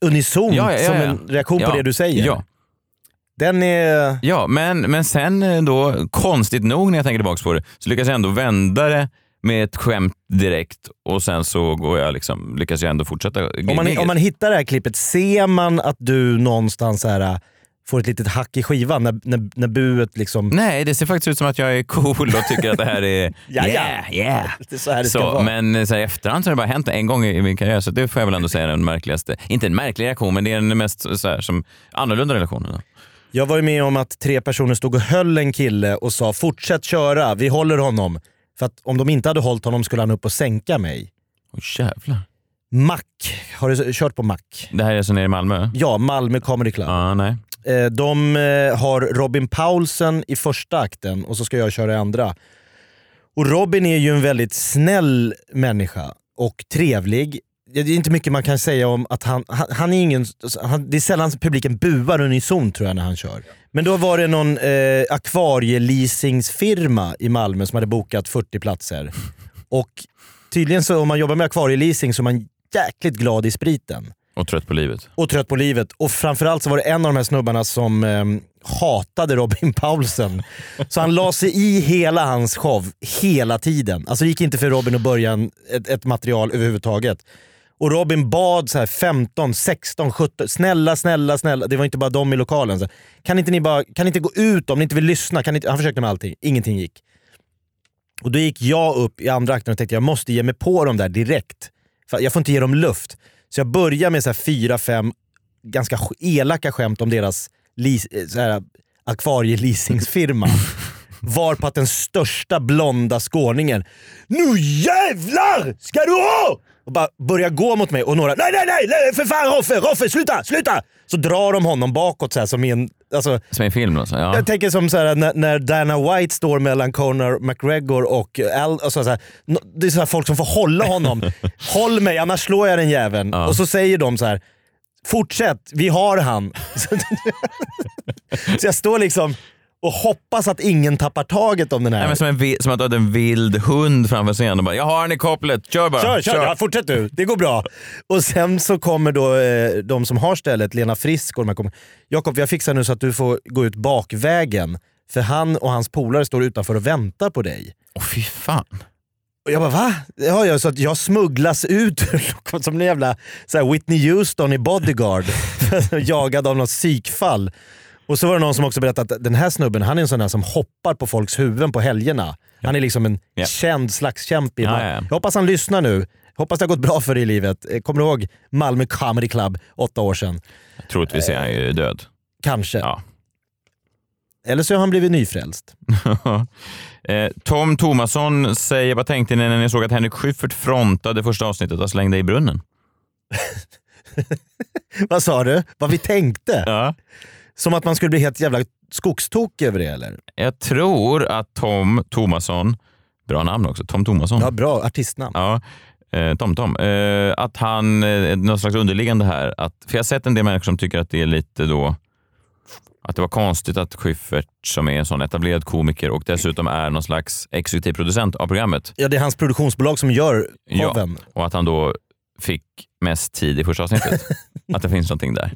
unisont Ja, ja, ja, som en reaktion på det du säger. Ja, Den är... ja men, men sen eh, då, konstigt nog när jag tänker tillbaka på det, så lyckas jag ändå vända det med ett skämt direkt och sen så går jag liksom, lyckas jag ändå fortsätta. Om man, om man hittar det här klippet, ser man att du någonstans här, äh, får ett litet hack i skivan när, när, när buet liksom... Nej, det ser faktiskt ut som att jag är cool och tycker att det här är (laughs) Ja, ja. yeah, yeah. Det är så här det ska Så, vara. men så här, i efterhand så har det bara hänt en gång i min karriär, så det får jag väl ändå säga är den märkligaste. Inte en märklig reaktion, men det är den mest så här, som annorlunda relationen. Jag var ju med om att tre personer stod och höll en kille och sa fortsätt köra, vi håller honom. För att om de inte hade hållit honom skulle han upp och sänka mig. Åh jävlar. Mac, har du kört på Mac? Det här är alltså nere i Malmö? Ja, Malmö Comedy Club. Ja, nej. Eh, De eh, har Robin Paulsen i första akten och så ska jag köra i andra. Och Robin är ju en väldigt snäll människa och trevlig. Det är inte mycket man kan säga om att han, han, han är ingen, han, det är sällan publiken buar unison tror jag när han kör. Men då var det någon eh, akvarieleasingsfirma i Malmö som hade bokat 40 platser. Och tydligen så om man jobbar med akvarieleasing så är man jäkligt glad i spriten Och trött på livet. och trött på livet. Och framförallt så var det en av de här snubbarna som ehm, hatade Robin Paulsen. Så han la sig i hela hans show hela tiden. Alltså det gick inte för Robin att börja en, ett, ett material överhuvudtaget. Och Robin bad så här 15, 16, 17, snälla, snälla, snälla. Det var inte bara de i lokalen. Så, kan inte ni bara, kan inte gå ut om ni inte vill lyssna? Kan inte, han försökte med allting, ingenting gick. Och då gick jag upp i andra akten och tänkte jag måste ge mig på dem där direkt. För jag får inte ge dem luft. Så jag börjar med så här fyra, fem ganska sk- elaka skämt om deras eh, akvarieleasingsfirma. (laughs) Varpå att den största blonda skåningen Nu jävlar ska du ha! Och bara börjar gå mot mig och några nej nej nej, nej för fan Roffe, Roffe sluta, sluta! Så drar de honom bakåt så här, som i en, alltså, Som i en film alltså. Ja. jag tänker som så här, när, när Dana White står mellan Conor McGregor och Al, alltså så här, Det är så här folk som får hålla honom. (laughs) Håll mig annars slår jag den jäveln. Ja. Och så säger de så här. Fortsätt, vi har han. (laughs) så jag står liksom och hoppas att ingen tappar taget om den här. Nej, men som, en, som att du hade en vild hund framför scenen och bara “Jag har den i kopplet, kör bara”. Kör, kör, Ja, fortsätt du. Det går bra. Och sen så kommer då eh, de som har stället, Lena Frisk och de här kommer. Jakob, jag fixar nu så att du får gå ut bakvägen. För han och hans polare står utanför och väntar på dig. Åh fy fan. Och jag bara va? Ja, ja, så att jag smugglas ut som en jävla så här, Whitney Houston i Bodyguard. (laughs) jagad av något psykfall. Och så var det någon som också berättade att den här snubben han är en sån där som hoppar på folks huvuden på helgerna. Han är liksom en Ja. känd slagskämpe. ja, ja. Jag hoppas han lyssnar nu. Hoppas det har gått bra för dig i livet. Eh, Kommer du ihåg Malmö Comedy Club åtta år sedan? Troligtvis är han ju död. Kanske. Ja. Eller så har han blivit nyfrälst. (laughs) eh, Tom Tomasson säger, vad tänkte ni när ni såg att Henrik Schyffert frontade första avsnittet och slängde i brunnen? (laughs) Vad sa du? Vad vi tänkte? Ja. Som att man skulle bli helt jävla skogstok över det eller? Jag tror att Tom Tomasson, bra namn också, Tom Tomasson. Ja, bra artistnamn. Ja, eh, Tom Tom. Eh, att han, eh, någon slags underliggande här, att, för jag har sett en del människor som tycker att det är lite då att det var konstigt att Schyffert som är en sån etablerad komiker och dessutom är någon slags exekutiv producent av programmet Ja, det är hans produktionsbolag som gör Ja. showen. och att han då fick mest tid i första avsnittet. (laughs) att det finns någonting där.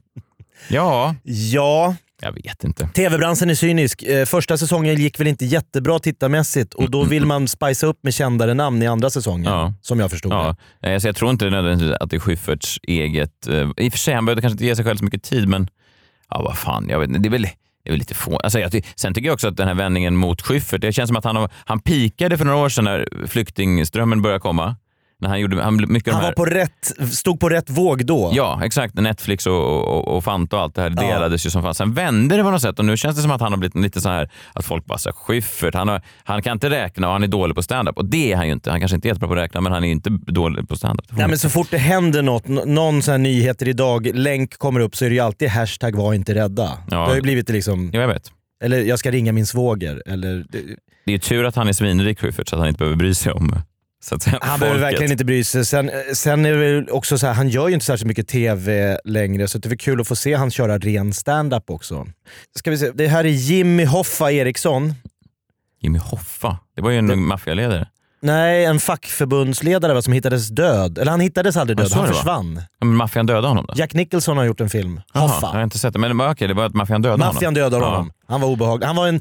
Ja, Ja, jag vet inte. tv-branschen är cynisk. Eh, Första säsongen gick väl inte jättebra tittarmässigt och då (clears throat) vill man spicea upp med kändare namn i andra säsongen. Ja. Som jag förstod Ja, det. eh, så jag tror inte nödvändigtvis att det är Schyfferts eget... eh, I och för sig, han behövde kanske inte ge sig själv så mycket tid, men ja, vad fan. Jag vet, inte. det, är väl, det är väl lite få. Alltså, jag, sen tycker jag också att den här vändningen mot Schyffert, det känns som att han, han pikade för några år sedan när flyktingströmmen började komma. När han gjorde han, mycket Han var på rätt, stod på rätt våg då. Ja, exakt. Netflix och, och, och Fanta och allt det här Ja. delades ju som fan. Sen vände det på något sätt och nu känns det som att han har blivit lite så här att folk bara säger Schyffert, han, har, han kan inte räkna och han är dålig på stand-up. Och det är han ju inte. Han kanske inte är jättebra på att räkna, men han är inte dålig på stand-up. Nej, men så fort det händer något, någon sån här nyheter idag, länk kommer upp så är det ju alltid hashtag var inte rädda. Det har ju blivit liksom, Ja, jag vet. eller jag ska ringa min svåger. Eller, det- är tur att han är svinrik Schyffert så att han inte behöver bry sig om säga, han behöver verkligen inte bry sig. Sen, sen är det också så här, han gör ju inte särskilt mycket TV längre så det är kul att få se han köra ren stand-up också. Ska vi se, det här är Jimmy Hoffa Eriksson. Jimmy Hoffa, det var ju en Det- maffialedare. Nej, en fackförbundsledare som hittades död. Eller han hittades aldrig död, han försvann. Ja, men Maffian dödade honom då? Jack Nicholson har gjort en film, Jaha, Hoffa. jag har inte sett det. Men okej, det var att maffian dödade honom? Maffian dödade Ja. honom. Han var obehaglig. Han var en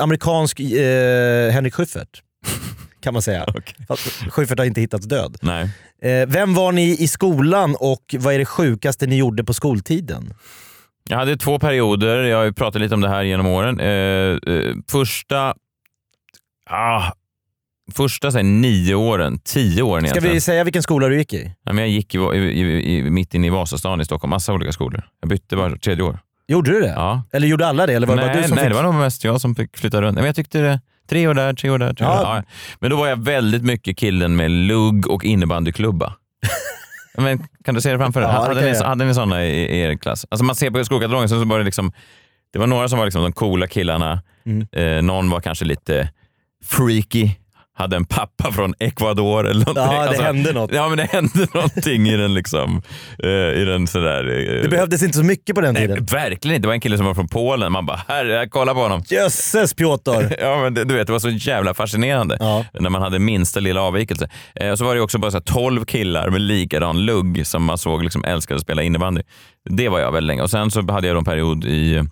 amerikansk eh, Henrik Schyffert. (laughs) Kan man säga. (laughs) Fast Schyffert har inte hittats död. Nej. Eh, vem var ni i skolan och vad är det sjukaste ni gjorde på skoltiden? Jag hade två perioder, jag har ju pratat lite om det här genom åren. Eh, eh, första ah, första så här, nio åren, tio åren Ska egentligen. vi säga vilken skola du gick i? Ja, men jag gick i, i, i, mitt inne i Vasastan i Stockholm, massa olika skolor. Jag bytte var tredje år. Gjorde du det? Ja. Eller gjorde alla det? Eller var det bara nej, du som nej fick... det var nog mest jag som fick flytta runt. Men jag tyckte det, tre år där, tre år där, tre år Ja. där. Ja. Men då var jag väldigt mycket killen med lugg och innebandyklubba. (laughs) Men kan du se det framför dig? Ja, hade, ni, jag. hade ni sådana i, i er klass? Alltså man ser på skolkatalogen så var det liksom, det var några som var liksom de coola killarna. Mm. Eh, någon var kanske lite freaky, hade en pappa från Ecuador eller någonting. Ja, det Alltså, hände något. Ja, men det hände (laughs) någonting i den liksom, eh, i den sådär. eh, Det behövdes inte så mycket på den Nej, tiden. verkligen inte. Det var en kille som var från Polen. Man bara, herre, kolla på honom. Jösses Piotr! (laughs) Ja, men det, du vet, det var så jävla fascinerande Ja. när man hade minsta lilla avvikelse. Eh, och så var det också bara så här 12 killar med likadan lugg som man såg liksom älskade att spela innebandy. Det var jag väldigt länge. Och sen så hade jag en period i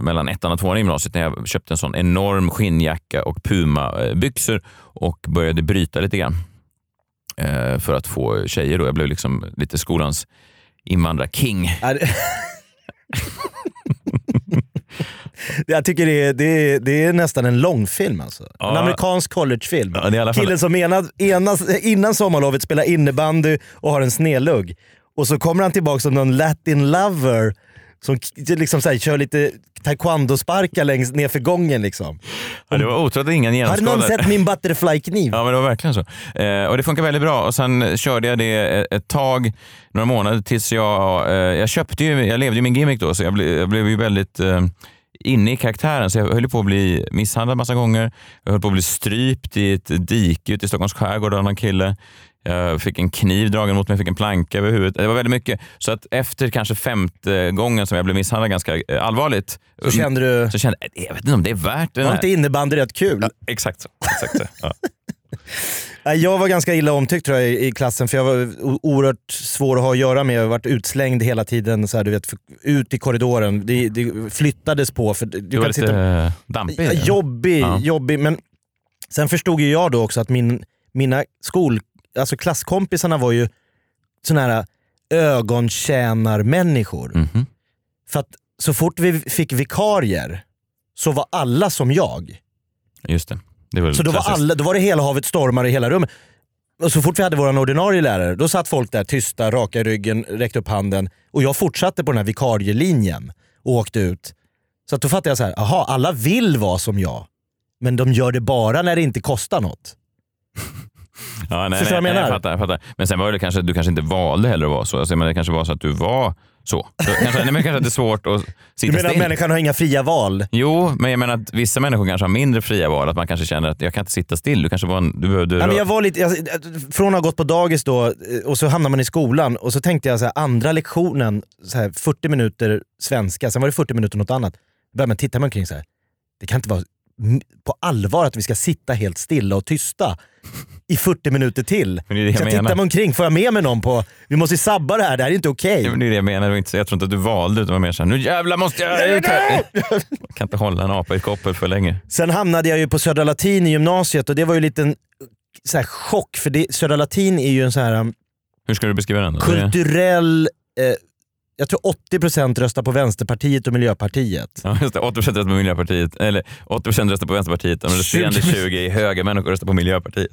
mellan ettan och tvåan i gymnasiet när jag köpte en sån enorm skinnjacka och Puma-byxor och började bryta lite grann. Eh, för att få tjejer då. Jag blev liksom lite skolans invandrarking. (laughs) (laughs) Jag tycker det är, det, är, det är nästan en långfilm alltså. En Ja. amerikansk collegefilm. Ja, Killen som ena, ena, innan sommarlovet spelar innebandy och har en snedlugg. Och så kommer han tillbaka som någon latin lover som liksom så här, kör lite taekwondo-sparkar längs nerför gången. Liksom. Ja, det var otroligt ingen Har genomskådade. någon sett min butterfly-kniv? Ja, men det var verkligen så. Eh, och det funkar väldigt bra. Och Sen körde jag det ett tag, några månader, tills jag... Eh, jag köpte ju, jag levde ju min gimmick då, så jag, ble, jag blev ju väldigt eh, inne i karaktären. Så jag höll på att bli misshandlad massa gånger. Jag höll på att bli strypt i ett dike ute i Stockholms skärgård av någon kille. Jag fick en kniv dragen mot mig, fick en planka över huvudet. Det var väldigt mycket. Så att efter kanske femte gången som jag blev misshandlad ganska eh, allvarligt, Så kände du, så kände jag, jag vet inte om det är värt det. var inte innebandy rätt kul? Ja, exakt så. Exakt så. Ja. (laughs) Jag var ganska illa omtyckt tror jag i klassen för jag var oerhört svår att ha att göra med. Jag varit utslängd hela tiden, så här, du vet, ut i korridoren. Det, det flyttades på. För du Du var lite sitta, eh, dampig. Jobbig, Ja. jobbig. Men sen förstod jag då också att min, mina skol, alltså klasskompisarna var ju såna här ögontjänarmänniskor. Mhm. För att så fort vi fick vikarier så var alla som jag. Just det. det var Så då var, alla, då var det hela havet stormar i hela rummet. Och så fort vi hade vår ordinarie lärare, då satt folk där tysta, raka i ryggen, räckte upp handen. Och jag fortsatte på den här vikarielinjen och åkte ut. Så att då fattade jag så här, aha, alla vill vara som jag. Men de gör det bara när det inte kostar något. Ja, nej, Förstår du vad jag nej, jag fattar, jag fattar. Men sen var det kanske, du kanske inte valde heller att vara så. Alltså, men det kanske var så att du var Så. så kanske, nej, men kanske att det är svårt att (laughs) Du sitta menar att still. människan har inga fria val? Jo, men jag menar att vissa människor kanske har mindre fria val. Att man kanske känner att jag kan inte sitta still. Du kanske var en, du behövde Ja, men jag var lite, jag, från att ha gått på dagis då, eh, och så hamnar man i skolan och så tänkte jag så här, andra lektionen, så här, 40 minuter svenska, sen var det 40 minuter något annat. Då började man titta mig omkring så här. det kan inte vara på allvar att vi ska sitta helt stilla och tysta i 40 minuter till. Men det är det jag jag tittar mig omkring, får jag med mig någon på, vi måste sabba det här, det här är inte okej. Ja, men det är det jag menar. Jag tror inte att du valde utan var mer såhär, nu jävlar måste jag ut här. Jag kan inte hålla en apa i ett koppel för länge. Sen hamnade jag ju på Södra Latin i gymnasiet och det var ju en så här, chock, för det, Södra Latin är ju en så här um, Hur ska du beskriva den? kulturell... Eh, jag tror 80% röstar på Vänsterpartiet och Miljöpartiet. Ja, just det. 80% röstar på Miljöpartiet, eller 80% röstar på Vänsterpartiet och de resterande 20. 20 är högermänniskor röstar på Miljöpartiet.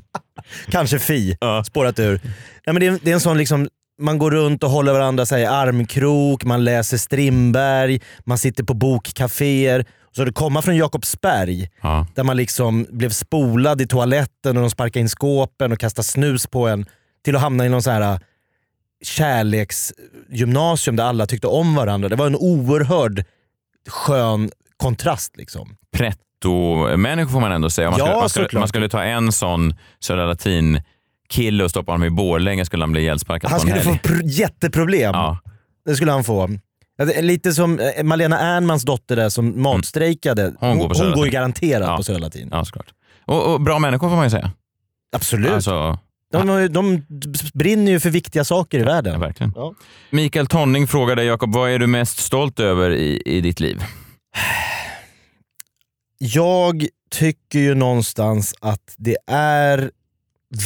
(laughs) Kanske Fi, Ja. spårat ur. Ja, men det, är, det är en sån liksom, man går runt och håller varandra så här, i armkrok, man läser Strindberg, man sitter på bokkaféer. Så det komma från Jakobsberg, Ja. där man liksom blev spolad i toaletten och de sparkade in skåpen och kastade snus på en, till att hamna i någon så här kärleksgymnasium där alla tyckte om varandra. Det var en oerhörd skön kontrast. liksom. Pretto-människor får man ändå säga. Om man, Ja, skulle, man, skulle, man skulle ta en sån Södra Latin kille och stoppa honom i Borlänge skulle han bli ihjälsparkad Han skulle få jätteproblem. Ja. Det skulle han få. Lite som eh, Malena Ernmans dotter där som matstrejkade. Mm. Hon går på hon går ju garanterat Ja. på Södra Latin. ja, såklart. Och, och bra människor får man ju säga. Absolut. Alltså, de, de brinner ju för viktiga saker i ja, världen. verkligen. Ja. Mikael Tonning frågar dig, Jakob, vad är du mest stolt över i, i ditt liv? Jag tycker ju någonstans att det är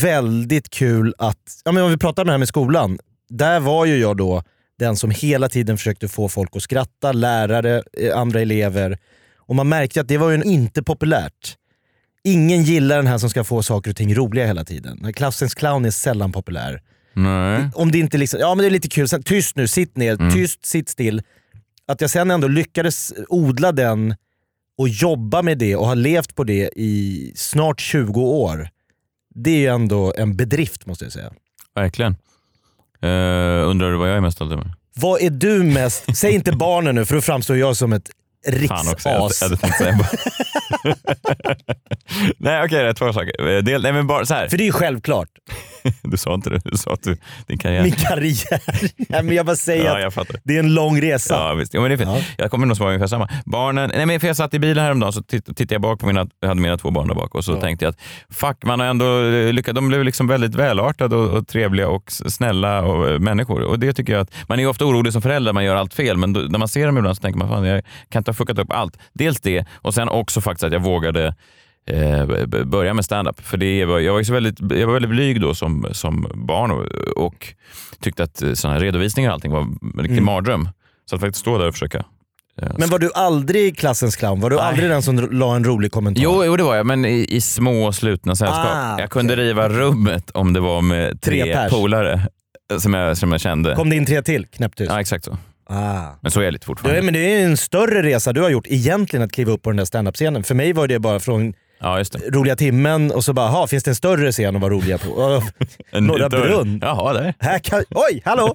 väldigt kul att, ja men om vi pratar med det här med skolan, där var ju jag då den som hela tiden försökte få folk att skratta, lärare, eh, andra elever. Och man märkte att det var ju inte populärt. Ingen gillar den här som ska få saker och ting roliga hela tiden. Klassens clown är sällan populär. Nej. Om det inte liksom, ja men det är lite kul, Sen, tyst nu, sitt ner, Mm. tyst, sitt still. Att jag sen ändå lyckades odla den och jobba med det och ha levt på det i snart 20 år. Det är ju ändå en bedrift måste jag säga. Verkligen. Uh, undrar du vad jag är mest stolt över? Vad är du mest, säg inte barnen nu för då framstår jag som ett Jag riksas. säga bara. (laughs) Nej okej, det är två saker. Eh, Del, nej, men bara så här. För det är ju självklart. (laughs) Du sa inte det, du sa att du, din karriär... Min karriär. (laughs) Nej, men jag bara säger Ja, att jag fattar. det är en lång resa. Ja, visst. Jo, men det är fint. Ja. Jag kommer nog svara ungefär samma. Barnen, nej, men för jag satt i bilen häromdagen så titt- tittade jag bak på mina, jag hade mina två barn där bak och så Ja. tänkte jag att fuck, man har ändå lyckats. De blev liksom väldigt välartade och, och trevliga och snälla och, eh, människor. Och det tycker jag att, man är ofta orolig som förälder, man gör allt fel, men då, när man ser dem ibland så tänker man fan, jag kan inte ha fuckat upp allt. Dels det och sen också faktiskt att jag vågade eh, börja med stand-up. För det var, jag, var så väldigt, jag var väldigt blyg då som, som barn och, och tyckte att eh, såna här redovisningar och allting var en riktig Mm. mardröm. Så att faktiskt stå där och försöka eh, Men var du aldrig klassens clown? Var du Nej. aldrig den som la en rolig kommentar? Jo, jo, det var jag, men i, i små slutna sällskap. Ah, jag kunde okej. riva rummet om det var med tre, Tre pers. polare eh, som jag, som jag kände. Kom det in tre till knäpptyst? Ja, exakt så. Ah. Men så är jag lite Det fortfarande. är, men det är en större resa du har gjort egentligen att kliva upp på den där standup-scenen. För mig var det bara från Ja, roliga timmen och så bara, ha finns det en större scen att vara roliga på? (laughs) Norra. Brunn. Jaha, där. här kan, oj, hallå!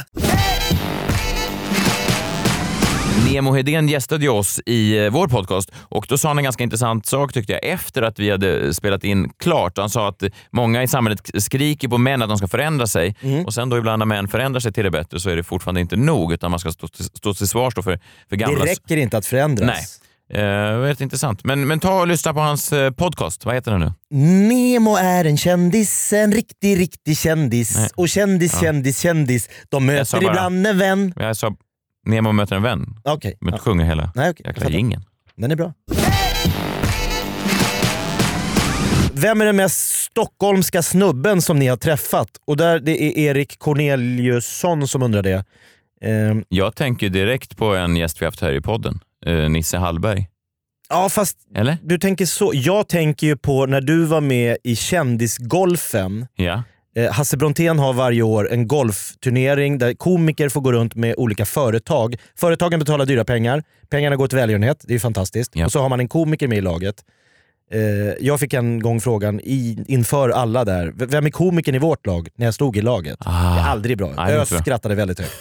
Nemo Hedén gästade ju oss i eh, vår podcast och då sa han en ganska intressant sak tyckte jag efter att vi hade spelat in klart. Han sa att många i samhället skriker på män att de ska förändra sig och sen då ibland när män förändrar sig till det bättre så är det fortfarande inte nog utan man ska stå, till- stå till svars för, för gamla... Det räcker inte att förändras. Nej. Eh, väldigt intressant. Men, men ta och lyssna på hans eh, podcast. Vad heter den nu? Nemo är en kändis, en riktig, riktig kändis. Nej. Och kändis, Ja. kändis, kändis. De möter bara- ibland en vän. Jag sa Nemo möter en vän. Okej, Men ja. sjunger hela Nej, jag jäkla jingeln. den är bra. Vem är den mest stockholmska snubben som ni har träffat? Och där Det är Erik Corneliusson som undrar det. Ehm, Jag tänker direkt på en gäst vi haft här i podden, eh, Nisse Hallberg. ja fast Eller? du tänker så. Jag tänker ju på när du var med i Kändisgolfen. Ja. Eh, Hasse Brontén har varje år en golfturnering där komiker får gå runt med olika företag. Företagen betalar dyra pengar, pengarna går till välgörenhet, det är fantastiskt. Ja. Och så har man en komiker med i laget. Eh, jag fick en gång frågan i, inför alla där, "V- vem är komikern i vårt lag? När jag stod i laget. Ah. Det är aldrig bra. Nej, jag skrattade väldigt högt.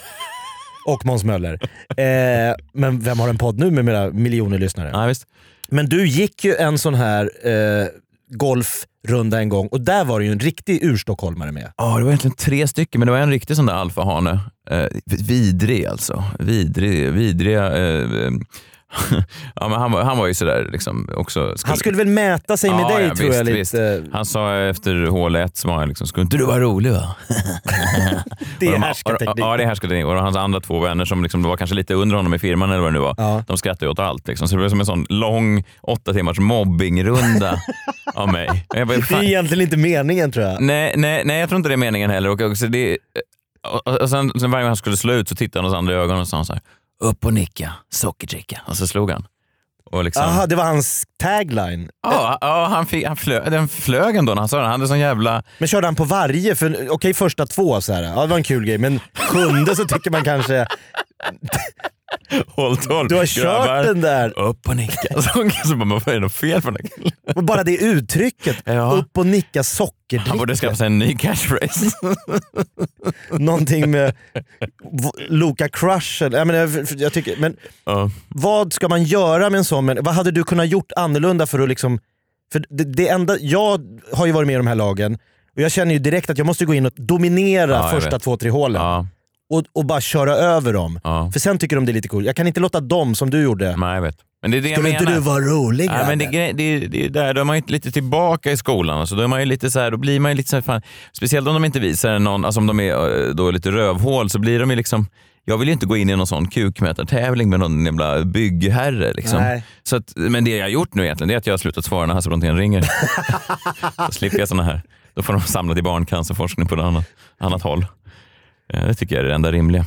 Och Måns Möller. Eh, men vem har en podd nu med mina miljoner lyssnare? Ja, visst. Men du gick ju en sån här eh, golfrunda en gång och där var det ju en riktig urstockholmare med. Ja, det var egentligen tre stycken, men det var en riktig sån där alfahane. Eh, vidrig alltså. Vidrig, vidriga... Eh, eh, (laughs) ja, men han, var, han var ju sådär liksom också... Han skulle väl mäta sig med Ja, dig ja, tror visst, jag visst. lite. Han sa efter hål 1, så var han liksom, skulle inte du vara rolig va? (laughs) Det är Och de- härskarteknik. Ja, det är härskarteknik. Och hans andra två vänner som liksom var kanske lite under honom i firman eller vad det nu var, Ja. de skrattade åt allt. Liksom. Så det blev som en sån lång åtta timmars mobbingrunda (laughs) av mig. Och bara, Det är egentligen inte meningen tror jag. nej, nej, nej, jag tror inte det är meningen heller. Och, det, och, och sen, sen varje gång han skulle slå ut så tittade han oss andra i ögonen och sa så här, upp och nicka, sockerdricka. Och så slog han. Och liksom, Aha, det var hans tagline. ja, ja, han fick, han flög, den flög ändå när han sa den. Han hade sån jävla... Men körde han på varje? För Okej första två så här. ja det var en kul grej, men sjunde så tycker man kanske, (laughs) Håll håll, du har kört den där. Upp och nicka. (laughs) Så, bara, vad är det något fel på den här killen? Och bara det uttrycket, (laughs) Ja. upp och nicka Han sockerdricka. borde skaffa sig en ny catchphrase. Någonting med v- Loka Crush. eller- Jag, menar, jag, jag tycker, men ja. vad ska man göra med en sån? Vad hade du kunnat gjort annorlunda för att liksom... För det, det enda, jag har ju varit med i de här lagen och jag känner ju direkt att jag måste gå in och dominera Ja, första vet. två, tre hålen. Ja, Och, och bara köra över dem. ja. För sen tycker de det är lite coolt. Jag kan inte låta dem som du gjorde. Nej, jag vet. Men det är det Skulle inte du vara rolig Ja, men det, det, det är där, då är man ju lite tillbaka i skolan. Alltså, då, är man ju lite så här, då blir man ju lite så här, fan, speciellt om de inte visar någon, alltså om de är eh, då lite rövhål så blir de ju liksom, jag vill ju inte gå in i någon sån kukmätartävling med någon jävla byggherre. Liksom. Så att, men det jag har gjort nu egentligen det är att jag har slutat svara när Hasse Brontén ringer. (laughs) Då slipper jag såna här. Då får de samla till barncancerforskning på ett annat, annat håll. Eh, Det tycker jag är det enda rimliga.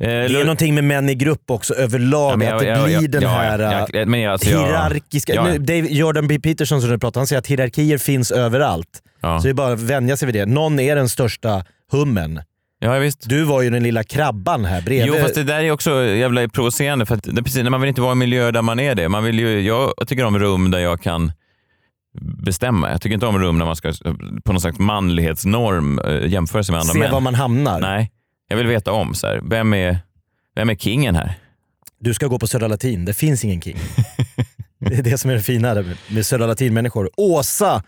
Eh, Det är någonting med män i grupp också överlag, Ja, men att det jag- jag- blir jag- den här jag- jag- jag- alltså, jag- hierarkiska... ja. Nu, Dave, Jordan B. Peterson som du pratar han säger att hierarkier finns överallt. Ja. Så det är bara att vänja sig vid det. Någon är den största hummen. ja, visst. Du var ju den lilla krabban här bredvid. Jo, fast det där är också jävla provocerande. För att precis man vill inte vara i en miljö där man är det. Man vill ju, jag tycker om rum där jag kan bestämma. Jag tycker inte om rum där man ska på någon slags manlighetsnorm äh, jämföra sig med andra Se män. var man hamnar. Nej, jag vill veta om. Så här, vem, är, vem är kingen här? Du ska gå på Södra Latin, det finns ingen king. (laughs) det är det som är det fina med- Södra Latin-människor. Åsa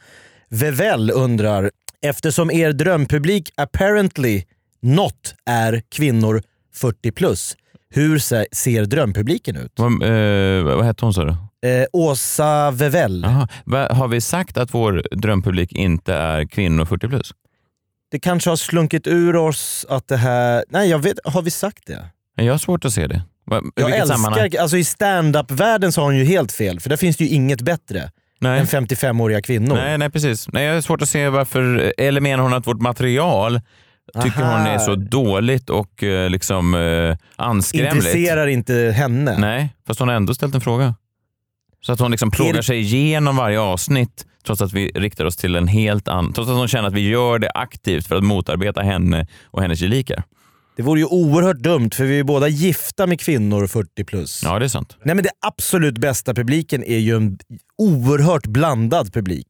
Vevel undrar, eftersom er drömpublik apparently not är kvinnor 40 plus, hur se- ser drömpubliken ut? Vad, eh, vad hette hon sa du? Eh, Åsa. Va, har vi sagt att vår drömpublik inte är kvinnor 40 plus? Det kanske har slunkit ur oss att det här... Nej, jag vet, har vi sagt det? Jag har svårt att se det. I Jag vilket sammanhang? älskar, alltså i stand-up-världen så har hon ju helt fel, för där finns det ju inget bättre Nej. än 55-åriga kvinnor. Nej, nej precis. Nej, jag har svårt att se varför, eller menar hon att vårt material tycker Aha. hon är så dåligt och eh, liksom eh, anskrämligt? Intresserar inte henne. Nej, fast hon har ändå ställt en fråga. Så att hon liksom plågar sig igenom varje avsnitt trots att vi riktar oss till en helt annan... Trots att hon känner att vi gör det aktivt för att motarbeta henne och hennes gelikar. Det vore ju oerhört dumt för vi är båda gifta med kvinnor 40 plus. Ja, det är sant. Nej men det absolut bästa publiken är ju en oerhört blandad publik.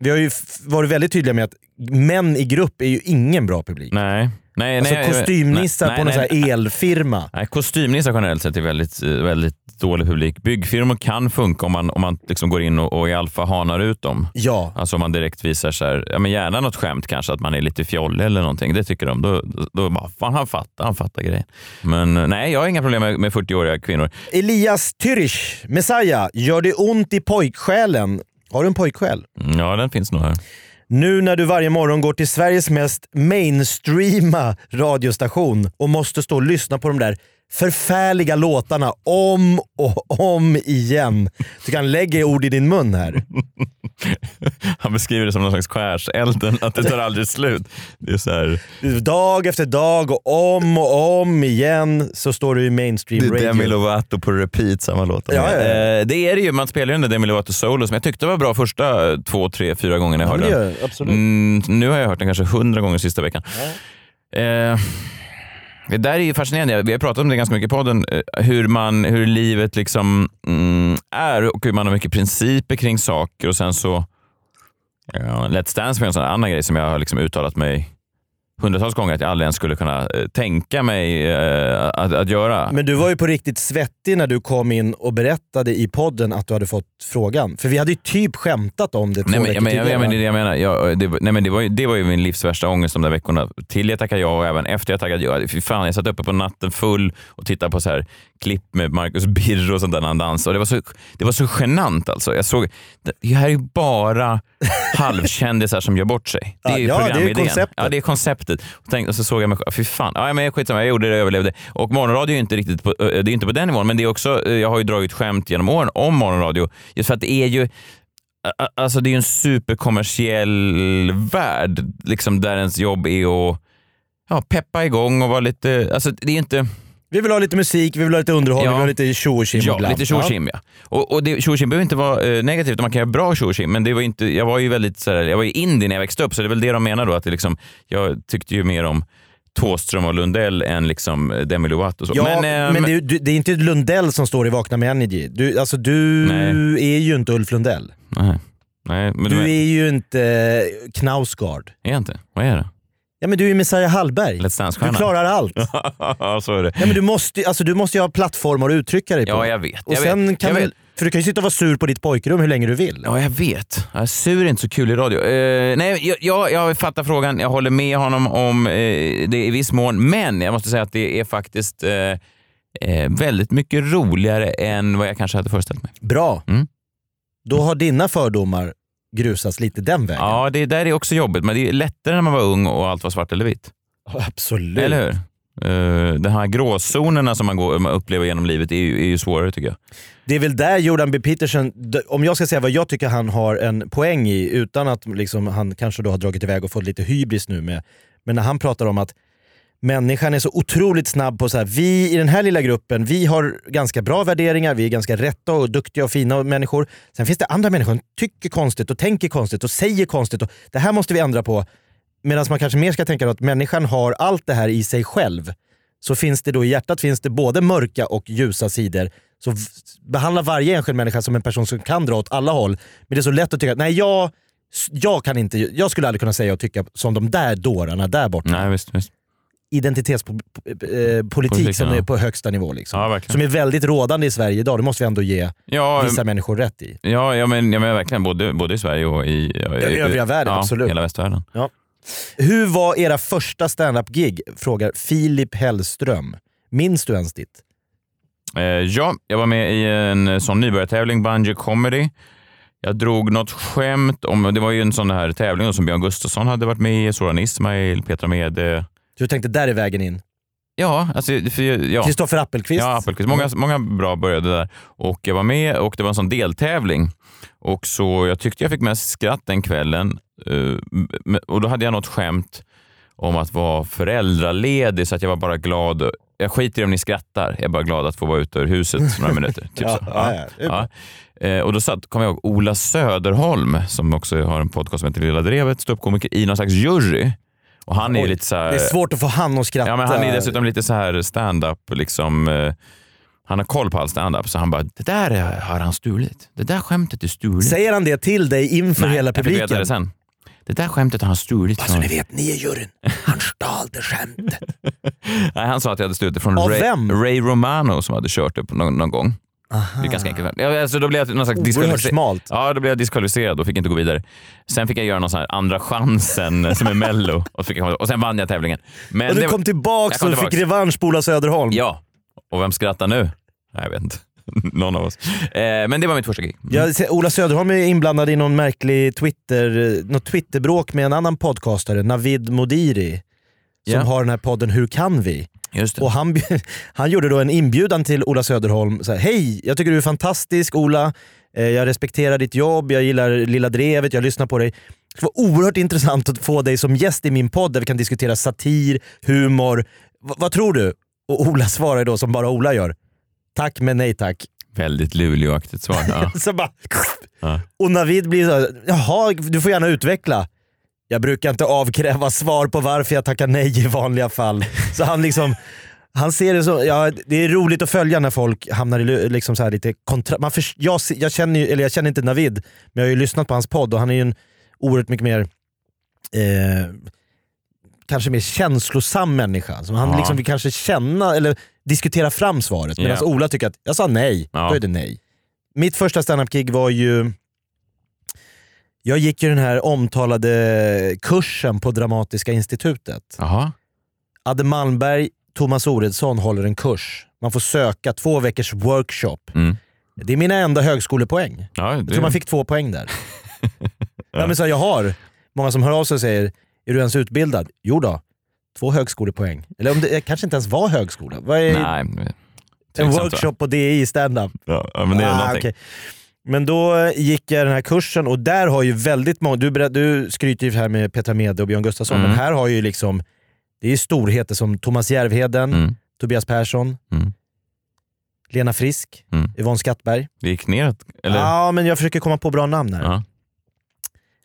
Vi har ju varit väldigt tydliga med att män i grupp är ju ingen bra publik. Nej. Nej alltså nej, kostymnissar nej, på någon nej, elfirma. Nej, kostymnissar generellt sett är väldigt, eh, väldigt dålig publik. Byggfirmor kan funka om man, om man liksom går in och, och i alfa hanar ut dem. Ja, Alltså om man direkt visar så här, ja men gärna något skämt kanske, att man är lite fjollig eller någonting. Det tycker de. Då, då, då bara, fan han fattar, han fattar grejen. Men eh, nej, jag har inga problem med, med 40-åriga kvinnor. Elias Tyrich, Messiah, gör det ont i pojksjälen? Har du en pojksjäl? Mm, Ja, den finns nog här. Nu när du varje morgon går till Sveriges mest mainstreama radiostation och måste stå och lyssna på de där förfärliga låtarna om och om igen. Du kan lägga ord i din mun här. (laughs) Han beskriver det som någon slags skärselden, att det tar aldrig slut. Det är så här, Dag efter dag och om och om igen så står du i mainstream det är Demi radio. Lovato på repeat, samma låt. Ja, ja, ja. Eh, Det är det ju, man spelar ju den där Demi Lovato solo som jag tyckte var bra första två, tre, fyra gångerna jag hörde den. Mm, nu har jag hört den kanske hundra gånger sista veckan. Eh, det där är ju fascinerande. Vi har pratat om det ganska mycket i podden. Eh, hur, man, hur livet liksom mm, är och hur man har mycket principer kring saker och sen så ja, Let's Dance var en sån annan grej som jag har liksom uttalat mig hundratals gånger att jag aldrig ens skulle kunna eh, tänka mig eh, att, att göra. Men du var ju på riktigt svettig när du kom in och berättade i podden att du hade fått frågan. För vi hade ju typ skämtat om det två Nej, men, veckor men, jag, tidigare. men det är det jag menar. Jag, det, nej, men det, var ju, det var ju min livs värsta ångest de där veckorna. Till jag tackade ja och även efter jag tackade ja. Fy fan, jag satt uppe på natten full och tittade på så här klipp med Marcus Birro och sånt där när han dansade. Det, var så, det var så genant alltså. Jag såg, det, här är ju bara (laughs) halvkändisar som gör bort sig. Det är ju Ja, ja, det är programidén. konceptet. Ja, det är konceptet. Och, tänkte, och så såg jag mig själv, fy fan. Ja, men skitsamma, jag gjorde det, jag överlevde. Och morgonradio är inte riktigt på, det är inte på den nivån, men det är också, eh, jag har ju dragit skämt genom åren om morgonradio. Just för att det är ju Alltså det är ju en superkommersiell värld liksom där ens jobb är att ja, peppa igång och vara lite... Alltså det är ju inte... Vi vill ha lite musik, vi vill ha lite underhållning, Ja. vi vill ha lite tjo och Ja, glam. lite tjo och ja. Och, och det- tjo behöver inte vara eh, negativt, man kan göra bra tjo men det var inte, jag var ju väldigt så här, jag var ju indie när jag växte upp, så det är väl det de menar då, att det liksom, jag tyckte ju mer om Thåström och Lundell än liksom eh, Demi Lovato. och Så. Ja, men, ehm, det, du, det är inte Lundell som står i Vakna med Energy. Du, alltså, du Nej. är ju inte Ulf Lundell. nej, nej, men Du du är ju inte eh, Knausgård. är jag inte. Vad är det? Ja, men du är Messiah Hallberg. Let's Du klarar allt. (laughs) ja, så är det. Ja, men du, måste, alltså, du måste ju ha plattformar att uttrycka dig på. Ja, jag vet. och jag sen vet, kan jag väl, vet. För du kan ju sitta och vara sur på ditt pojkrum hur länge du vill. Ja, jag vet. Är sur är inte så kul i radio. Eh, nej, jag, jag, jag fattar frågan. Jag håller med honom om eh, det i viss mån. Men jag måste säga att det är faktiskt eh, väldigt mycket roligare än vad jag kanske hade föreställt mig. Bra. Mm. Då har dina fördomar grusats lite den vägen. Ja, det där är också jobbigt, men det är lättare när man var ung och allt var svart eller vitt. Absolut. Eller hur? Uh, de här gråzonerna som man, går, man upplever genom livet är ju, är ju svårare tycker jag. Det är väl där Jordan B. Peterson, om jag ska säga vad jag tycker han har en poäng i, utan att liksom, han kanske då har dragit iväg och fått lite hybris nu med, men när han pratar om att människan är så otroligt snabb på så här, vi i den här lilla gruppen, vi har ganska bra värderingar, vi är ganska rätta och duktiga och fina människor. Sen finns det andra människor som tycker konstigt och tänker konstigt och säger konstigt och det här måste vi ändra på. Medan man kanske mer ska tänka att människan har allt det här i sig själv. Så finns det då i hjärtat finns det både mörka och ljusa sidor. Så behandla varje enskild människa som en person som kan dra åt alla håll. Men det är så lätt att tycka att nej jag, jag kan inte, jag skulle aldrig kunna säga och tycka som de där dårarna där borta. Nej, visst, visst. Identitetspolitik Politik, som ja. är på högsta nivå. Liksom. Ja, som är väldigt rådande i Sverige idag, det måste vi ändå ge Ja, vissa människor rätt i. ja, ja, men, ja men verkligen. Både, både i Sverige och i, ja, I övriga världen, ja, absolut. hela västvärlden. Hur var era första standup-gig? Frågar Filip Hellström. Minns du ens ditt? Eh, ja, jag var med i en sån nybörjartävling, Bungee Comedy. Jag drog något skämt om, det var ju en sån här tävling som Björn Gustafsson hade varit med i, Soran Ismail, Petra Mede. Du tänkte där är vägen in. Ja, alltså, för, ja. Kristoffer Appelqvist. Ja, Appelqvist. Många, många bra började där. Och jag var med och det var en sån deltävling. Och så Jag tyckte jag fick mest skratt den kvällen. Eh, och Då hade jag något skämt om att vara föräldraledig så att jag var bara glad. Jag skiter i om ni skrattar. Jag är bara glad att få vara ute ur huset några (laughs) minuter. Typ Ja, så. ja, ja. Ja. Eh, Och då satt, kom jag ihåg, Ola Söderholm som också har en podcast som heter Lilla Drevet, ståuppkomiker i någon slags jury. Och han är Oj, lite så här, Det är svårt att få han att skratta. Ja, men han är dessutom lite så här stand-up, liksom, eh, han har koll på all stand-up så han bara, det där är- har han stulit. Det där skämtet är stulit. Säger han det till dig inför hela jag fick veta publiken? det sen. Det där skämtet har han stulit Alltså från... ni vet, ni är juryn. Han stal det skämtet. (laughs) Nej, han sa att jag hade stulit det från Av Ray, vem? Ray Romano som hade kört det på någon, någon gång. Det är ganska enkelt. Ja, alltså, då blev jag någon slags Oerhört smalt. Ja, då blev jag diskvalificerad och fick inte gå vidare. Sen fick jag göra någon sån här andra chansen som är mello (laughs) och, fick jag, och sen vann jag tävlingen. Men Och du det- kom kom och fick tillbaks. revansch på Ola Söderholm. Ja, och vem skrattar nu? Nej, jag vet inte. (laughs) Någon av oss. Eh, men det var mitt första gig. Jag ser- Ola Söderholm är inblandad i någon märklig Twitter, något Twitterbråk med en annan podcastare, Navid Modiri. Som Ja. har den här podden Hur kan vi? Just det. Och han, (laughs) han gjorde då en inbjudan till Ola Söderholm. Så här, Hej, jag tycker du är fantastisk Ola. Eh, Jag respekterar ditt jobb, jag gillar Lilla Drevet, jag lyssnar på dig. Det skulle vara oerhört intressant att få dig som gäst i min podd där vi kan diskutera satir, humor. V- vad tror du? Och Ola svarar då som bara Ola gör. Tack men nej tack. Väldigt Luleåaktigt svar. Ja. (laughs) Så bara, Ja. Och Navid blir så här, jaha du får gärna utveckla. Jag brukar inte avkräva svar på varför jag tackar nej i vanliga fall. Så han liksom, han ser det som, ja, det är roligt att följa när folk hamnar i liksom så här lite kontra, man för, jag, jag, känner ju, eller jag känner inte Navid, men jag har ju lyssnat på hans podd och han är ju en oerhört mycket mer eh, kanske mer känslosam människa. Så han Ja. liksom vill kanske känna eller diskutera fram svaret. Medan Ja. Ola tycker att jag sa nej, Ja. då är det nej. Mitt första standup-gig var ju... Jag gick ju den här omtalade kursen på Dramatiska institutet. Jaha. Adde Malmberg, Thomas Oredsson håller en kurs. Man får söka två veckors workshop. Mm. Det är mina enda högskolepoäng. Ja, Jag det, tror man fick två poäng där. (laughs) ja. men så här, jag har många som hör av sig och säger, är du ens utbildad? Jo då, två högskolepoäng. Eller om det kanske inte ens var högskola. Vad är Nej, en workshop på DI i standup? Ja, men det är Ah, någonting. okej. Men då gick jag den här kursen och där har ju väldigt många, du, du skryter ju här med Petra Mede och Björn Gustafsson, Mm. men här har ju liksom, det är storheter som Thomas Järvheden, Mm. Tobias Persson, Mm. Lena Frisk, Mm. Yvonne Skattberg. Det gick neråt? Eller? Ja, men jag försöker komma på bra namn här. Ja.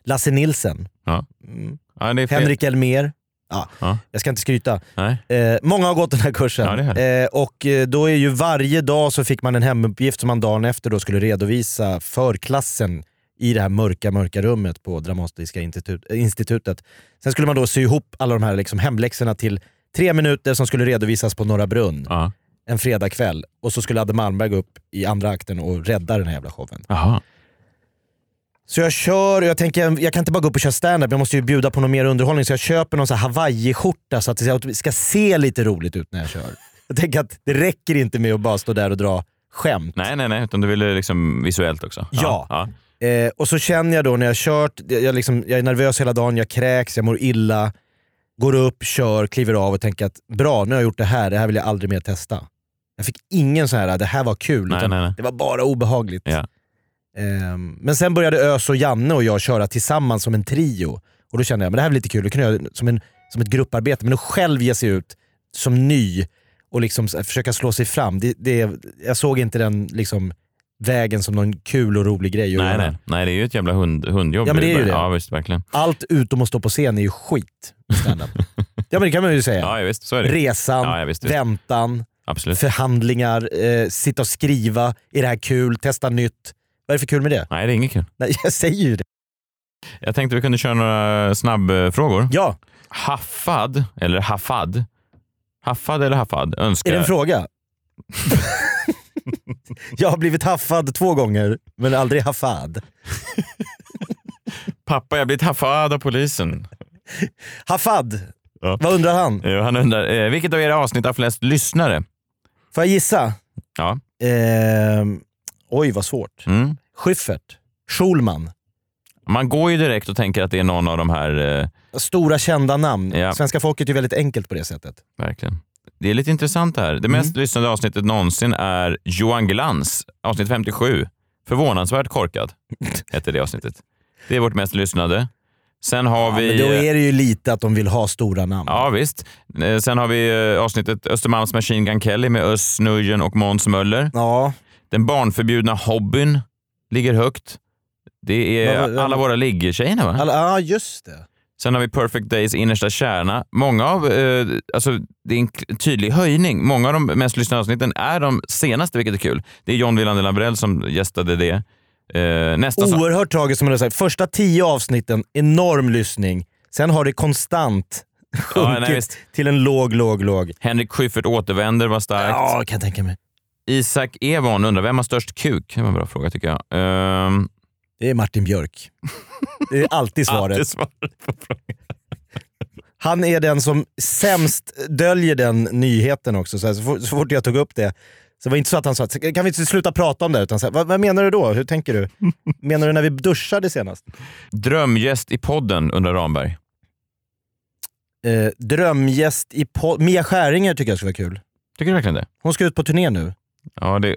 Lasse Nilsen, Ja. mm. Ja. Henrik Elmer. Ja, Ja. Jag ska inte skryta. Eh, många har gått den här kursen. Ja, eh, och eh, då är ju varje dag så fick man en hemuppgift som man dagen efter då skulle redovisa för klassen i det här mörka, mörka rummet på Dramatiska institut, institutet. Sen skulle man då sy ihop alla de här liksom hemläxorna till tre minuter som skulle redovisas på Norra Brunn Ja. en fredagkväll. Och så skulle Adde Malmberg gå upp i andra akten och rädda den här jävla showen. Jaha. Så jag kör, och jag tänker jag kan inte bara gå upp och köra standup, jag måste ju bjuda på någon mer underhållning. Så jag köper någon hawaii-skjorta så att det ska se lite roligt ut när jag kör. Jag tänker att det räcker inte med att bara stå där och dra skämt. Nej, nej, nej. Utan du ville liksom visuellt också? Ja. ja. Eh, och så känner jag då när jag kört, jag, liksom, jag är nervös hela dagen, jag kräks, jag mår illa. Går upp, kör, kliver av och tänker att bra, nu har jag gjort det här, det här vill jag aldrig mer testa. Jag fick ingen så här, det här var kul, Nej, nej, nej. det var bara obehagligt. Ja. Ehm, men sen började Ös och Janne och jag köra tillsammans som en trio. Och då kände jag men det här blir lite kul, då kan jag som, en, som ett grupparbete. Men att själv ge sig ut som ny och liksom försöka slå sig fram, det, det, jag såg inte den liksom, vägen som någon kul och rolig grej Nej, göra. nej. nej, det är ju ett jävla hund, hundjobb. Ja, men det är ju det. Ja, visst, verkligen. Allt utom att stå på scen är ju skit (laughs) ja men det kan man ju säga. Ja, visst. Så är det. Resan, ja, visst, visst. väntan, Absolut. förhandlingar, eh, sitta och skriva. Är det här kul? Testa nytt. Vad är det för kul med det? Nej, det är inget kul. Nej, jag säger ju det. Jag tänkte vi kunde köra några snabbfrågor. Ja, Haffad, eller Haffad. Haffad eller Haffad önskar... är det en fråga? (laughs) jag har blivit haffad två gånger, men aldrig haffad. Pappa, jag har blivit haffad av polisen. Haffad, Ja. vad undrar han? Jo, Han undrar, eh, vilket av era avsnitt har flest lyssnare? Får jag gissa? Ja. Ehm, oj, vad svårt. Mm. Schyffert, Schulman, Man går ju direkt och tänker att det är någon av de här, eh, stora kända namn. Ja. Svenska folket är väldigt enkelt på det sättet. verkligen. Det är lite intressant här. Det mest Mm. lyssnade avsnittet någonsin är Johan Glans, avsnitt 57. Förvånansvärt korkad, (laughs) heter det avsnittet. Det är vårt mest lyssnade. Sen har Ja, vi... men då är det ju lite att de vill ha stora namn. Ja, visst. Eh, Sen har vi eh, avsnittet Östermalms Machine Gun Kelly med Özz Nujen och Måns Möller. Ja, Den barnförbjudna hobbyn ligger högt. Det är alla våra liggetjejerna va? alla, ja just det. Sen har vi Perfect Days innersta kärna. Många av, eh, alltså det är en tydlig höjning. Många av de mest lyssnade avsnitten är de senaste, vilket är kul. Det är John Wilander Lambrell som gästade det. Eh, nästa som, Oerhört tragiskt som man sagt. Första tio avsnitten, enorm lyssning. Sen har det konstant Ja, sjunkit nej, visst. till en låg, låg, låg. Henrik Schyffert återvänder var starkt. Ja, kan jag tänka mig. Isak Evon undrar, vem har störst kuk? Det var en bra fråga tycker jag. Ehm, Det är Martin Björk. Det är alltid (laughs) svaret. alltid svaret på frågan. Han är den som sämst döljer den nyheten också. Så, så, fort, jag tog upp det, så var det inte så att han sa kan vi inte sluta prata om det? Utan så här, vad, vad menar du då? Hur tänker du? Menar du när vi duschade senast? Drömgäst i podden undrar Ramberg. Eh, drömgäst i po- Mia Skäringer tycker jag skulle vara kul. Tycker du verkligen det? Hon ska ut på turné nu. Ja, det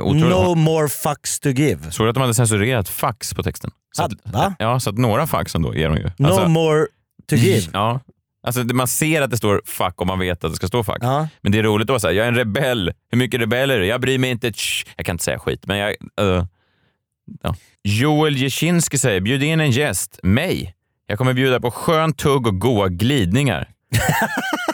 otroligt. No more fucks to give. Såg du att de hade censurerat fax på texten? Så att, Va? ja, så att några fax ändå ger de ju. No Alltså, more to give. Ja. Alltså, det- man ser att det står fuck om man vet att det ska stå fuck. Ja. Men det är roligt att vara såhär, jag är en rebell. Hur mycket rebell är du? Jag bryr mig inte. Tsch. Jag kan inte säga skit, men jag... eh, ja. Joel Jeszinski säger, bjud in en gäst. Mig. Jag kommer bjuda på skön tugg och goa glidningar. (laughs)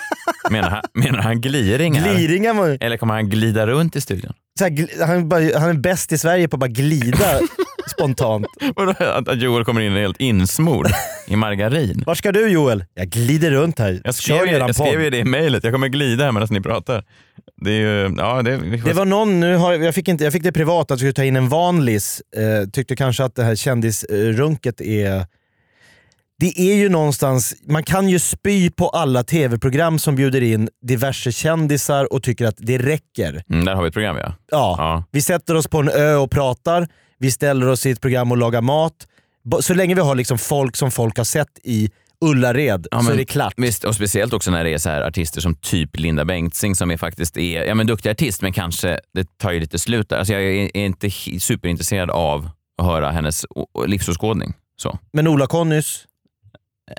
menar, han, menar han gliringar? Gliringar var Eller kommer han glida runt i studion? så här, han, är bara, han är bäst i Sverige på att bara glida (laughs) spontant. Vadå, Att, Joel kommer in helt insmord i margarin? Var ska du Joel? Jag glider runt här. Jag Kör skrev, ju, redan jag skrev ju det i mejlet. Jag kommer glida här medan ni pratar. Det ju... Ja, det, Det var någon, nu har, jag, fick inte, jag fick det privat att jag skulle ta in en vanlis. Eh, tyckte kanske att det här kändisrunket är... Det är ju någonstans, man kan ju spy på alla tv-program som bjuder in diverse kändisar och tycker att det räcker. Mm, där har vi ett program ja. Ja, Ja. Vi sätter oss på en ö och pratar, vi ställer oss i ett program och lagar mat. Så länge vi har liksom folk som folk har sett i Ullared Ja, så men är det klart. Visst, och speciellt också när det är så här artister som typ Linda Bengtzing som är faktiskt är ja, men duktig artist men kanske det tar ju lite slut där. Alltså jag är, är inte superintresserad av att höra hennes livsåskådning. Så. Men Ola-Connys,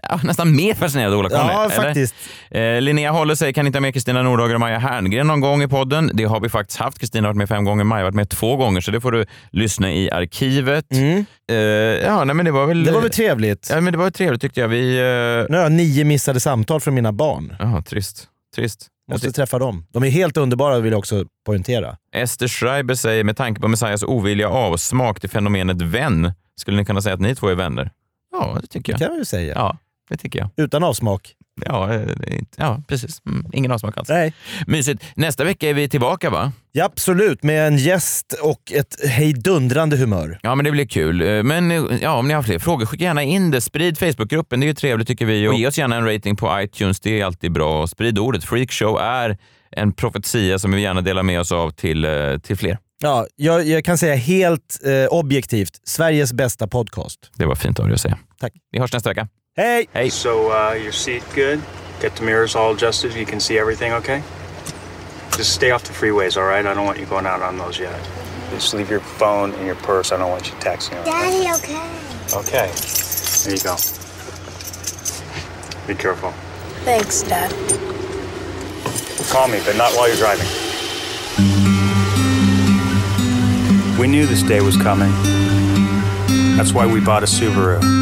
Ja, nästan mer fascinerad av Ola Conny. ja eller? faktiskt. Eh, Linnea håller sig, kan inte ha med Kristina Nordhager och Maja Herngren någon gång i podden. Det har vi faktiskt haft. Kristina har varit med fem gånger, Maja har varit med två gånger, så det får du lyssna i arkivet. Mm. Eh, ja, nej, men det var väl... Det var väl trevligt. Ja, men det var trevligt tyckte jag. Vi... Eh... Nu har jag nio missade samtal från mina barn. Jaha, trist. Trist. Måste träffa dem. De är helt underbara vill jag också poängtera. Ester Schreiber säger, med tanke på Messiahs ovilliga avsmak till fenomenet vän, skulle ni kunna säga att ni två är vänner? Ja, det tycker Det jag. kan vi väl säga. Ja, det tycker jag. Utan avsmak. Ja, eh, det ja precis. Mm, ingen avsmak alls. Nej. Mysigt. Nästa vecka är vi tillbaka va? Ja, absolut, med en gäst och ett hejdundrande humör. Ja, men det blir kul. Eh, Men eh, ja, om ni har fler frågor, skicka gärna in det. Sprid Facebookgruppen, det är ju trevligt tycker vi. Och ge oss gärna en rating på iTunes, det är alltid bra. Sprid ordet. Freakshow är en profetia som vi gärna delar med oss av till, till fler. Ja, jag, jag kan säga helt eh, objektivt, Sveriges bästa podcast. Det var fint av dig att säga. Tack. Vi hörs nästa vecka. Hej! Hej! So uh, your seat good? Get the mirrors all adjusted. You can see everything okay? Just stay off the freeways, all right? I don't want you going out on those yet. Just leave your phone in your purse. I don't want you texting. all right? Daddy, okay? Okay. There you go. Be careful. Thanks, Dad. Call me, but not while you're driving. We knew this day was coming. That's why we bought a Subaru.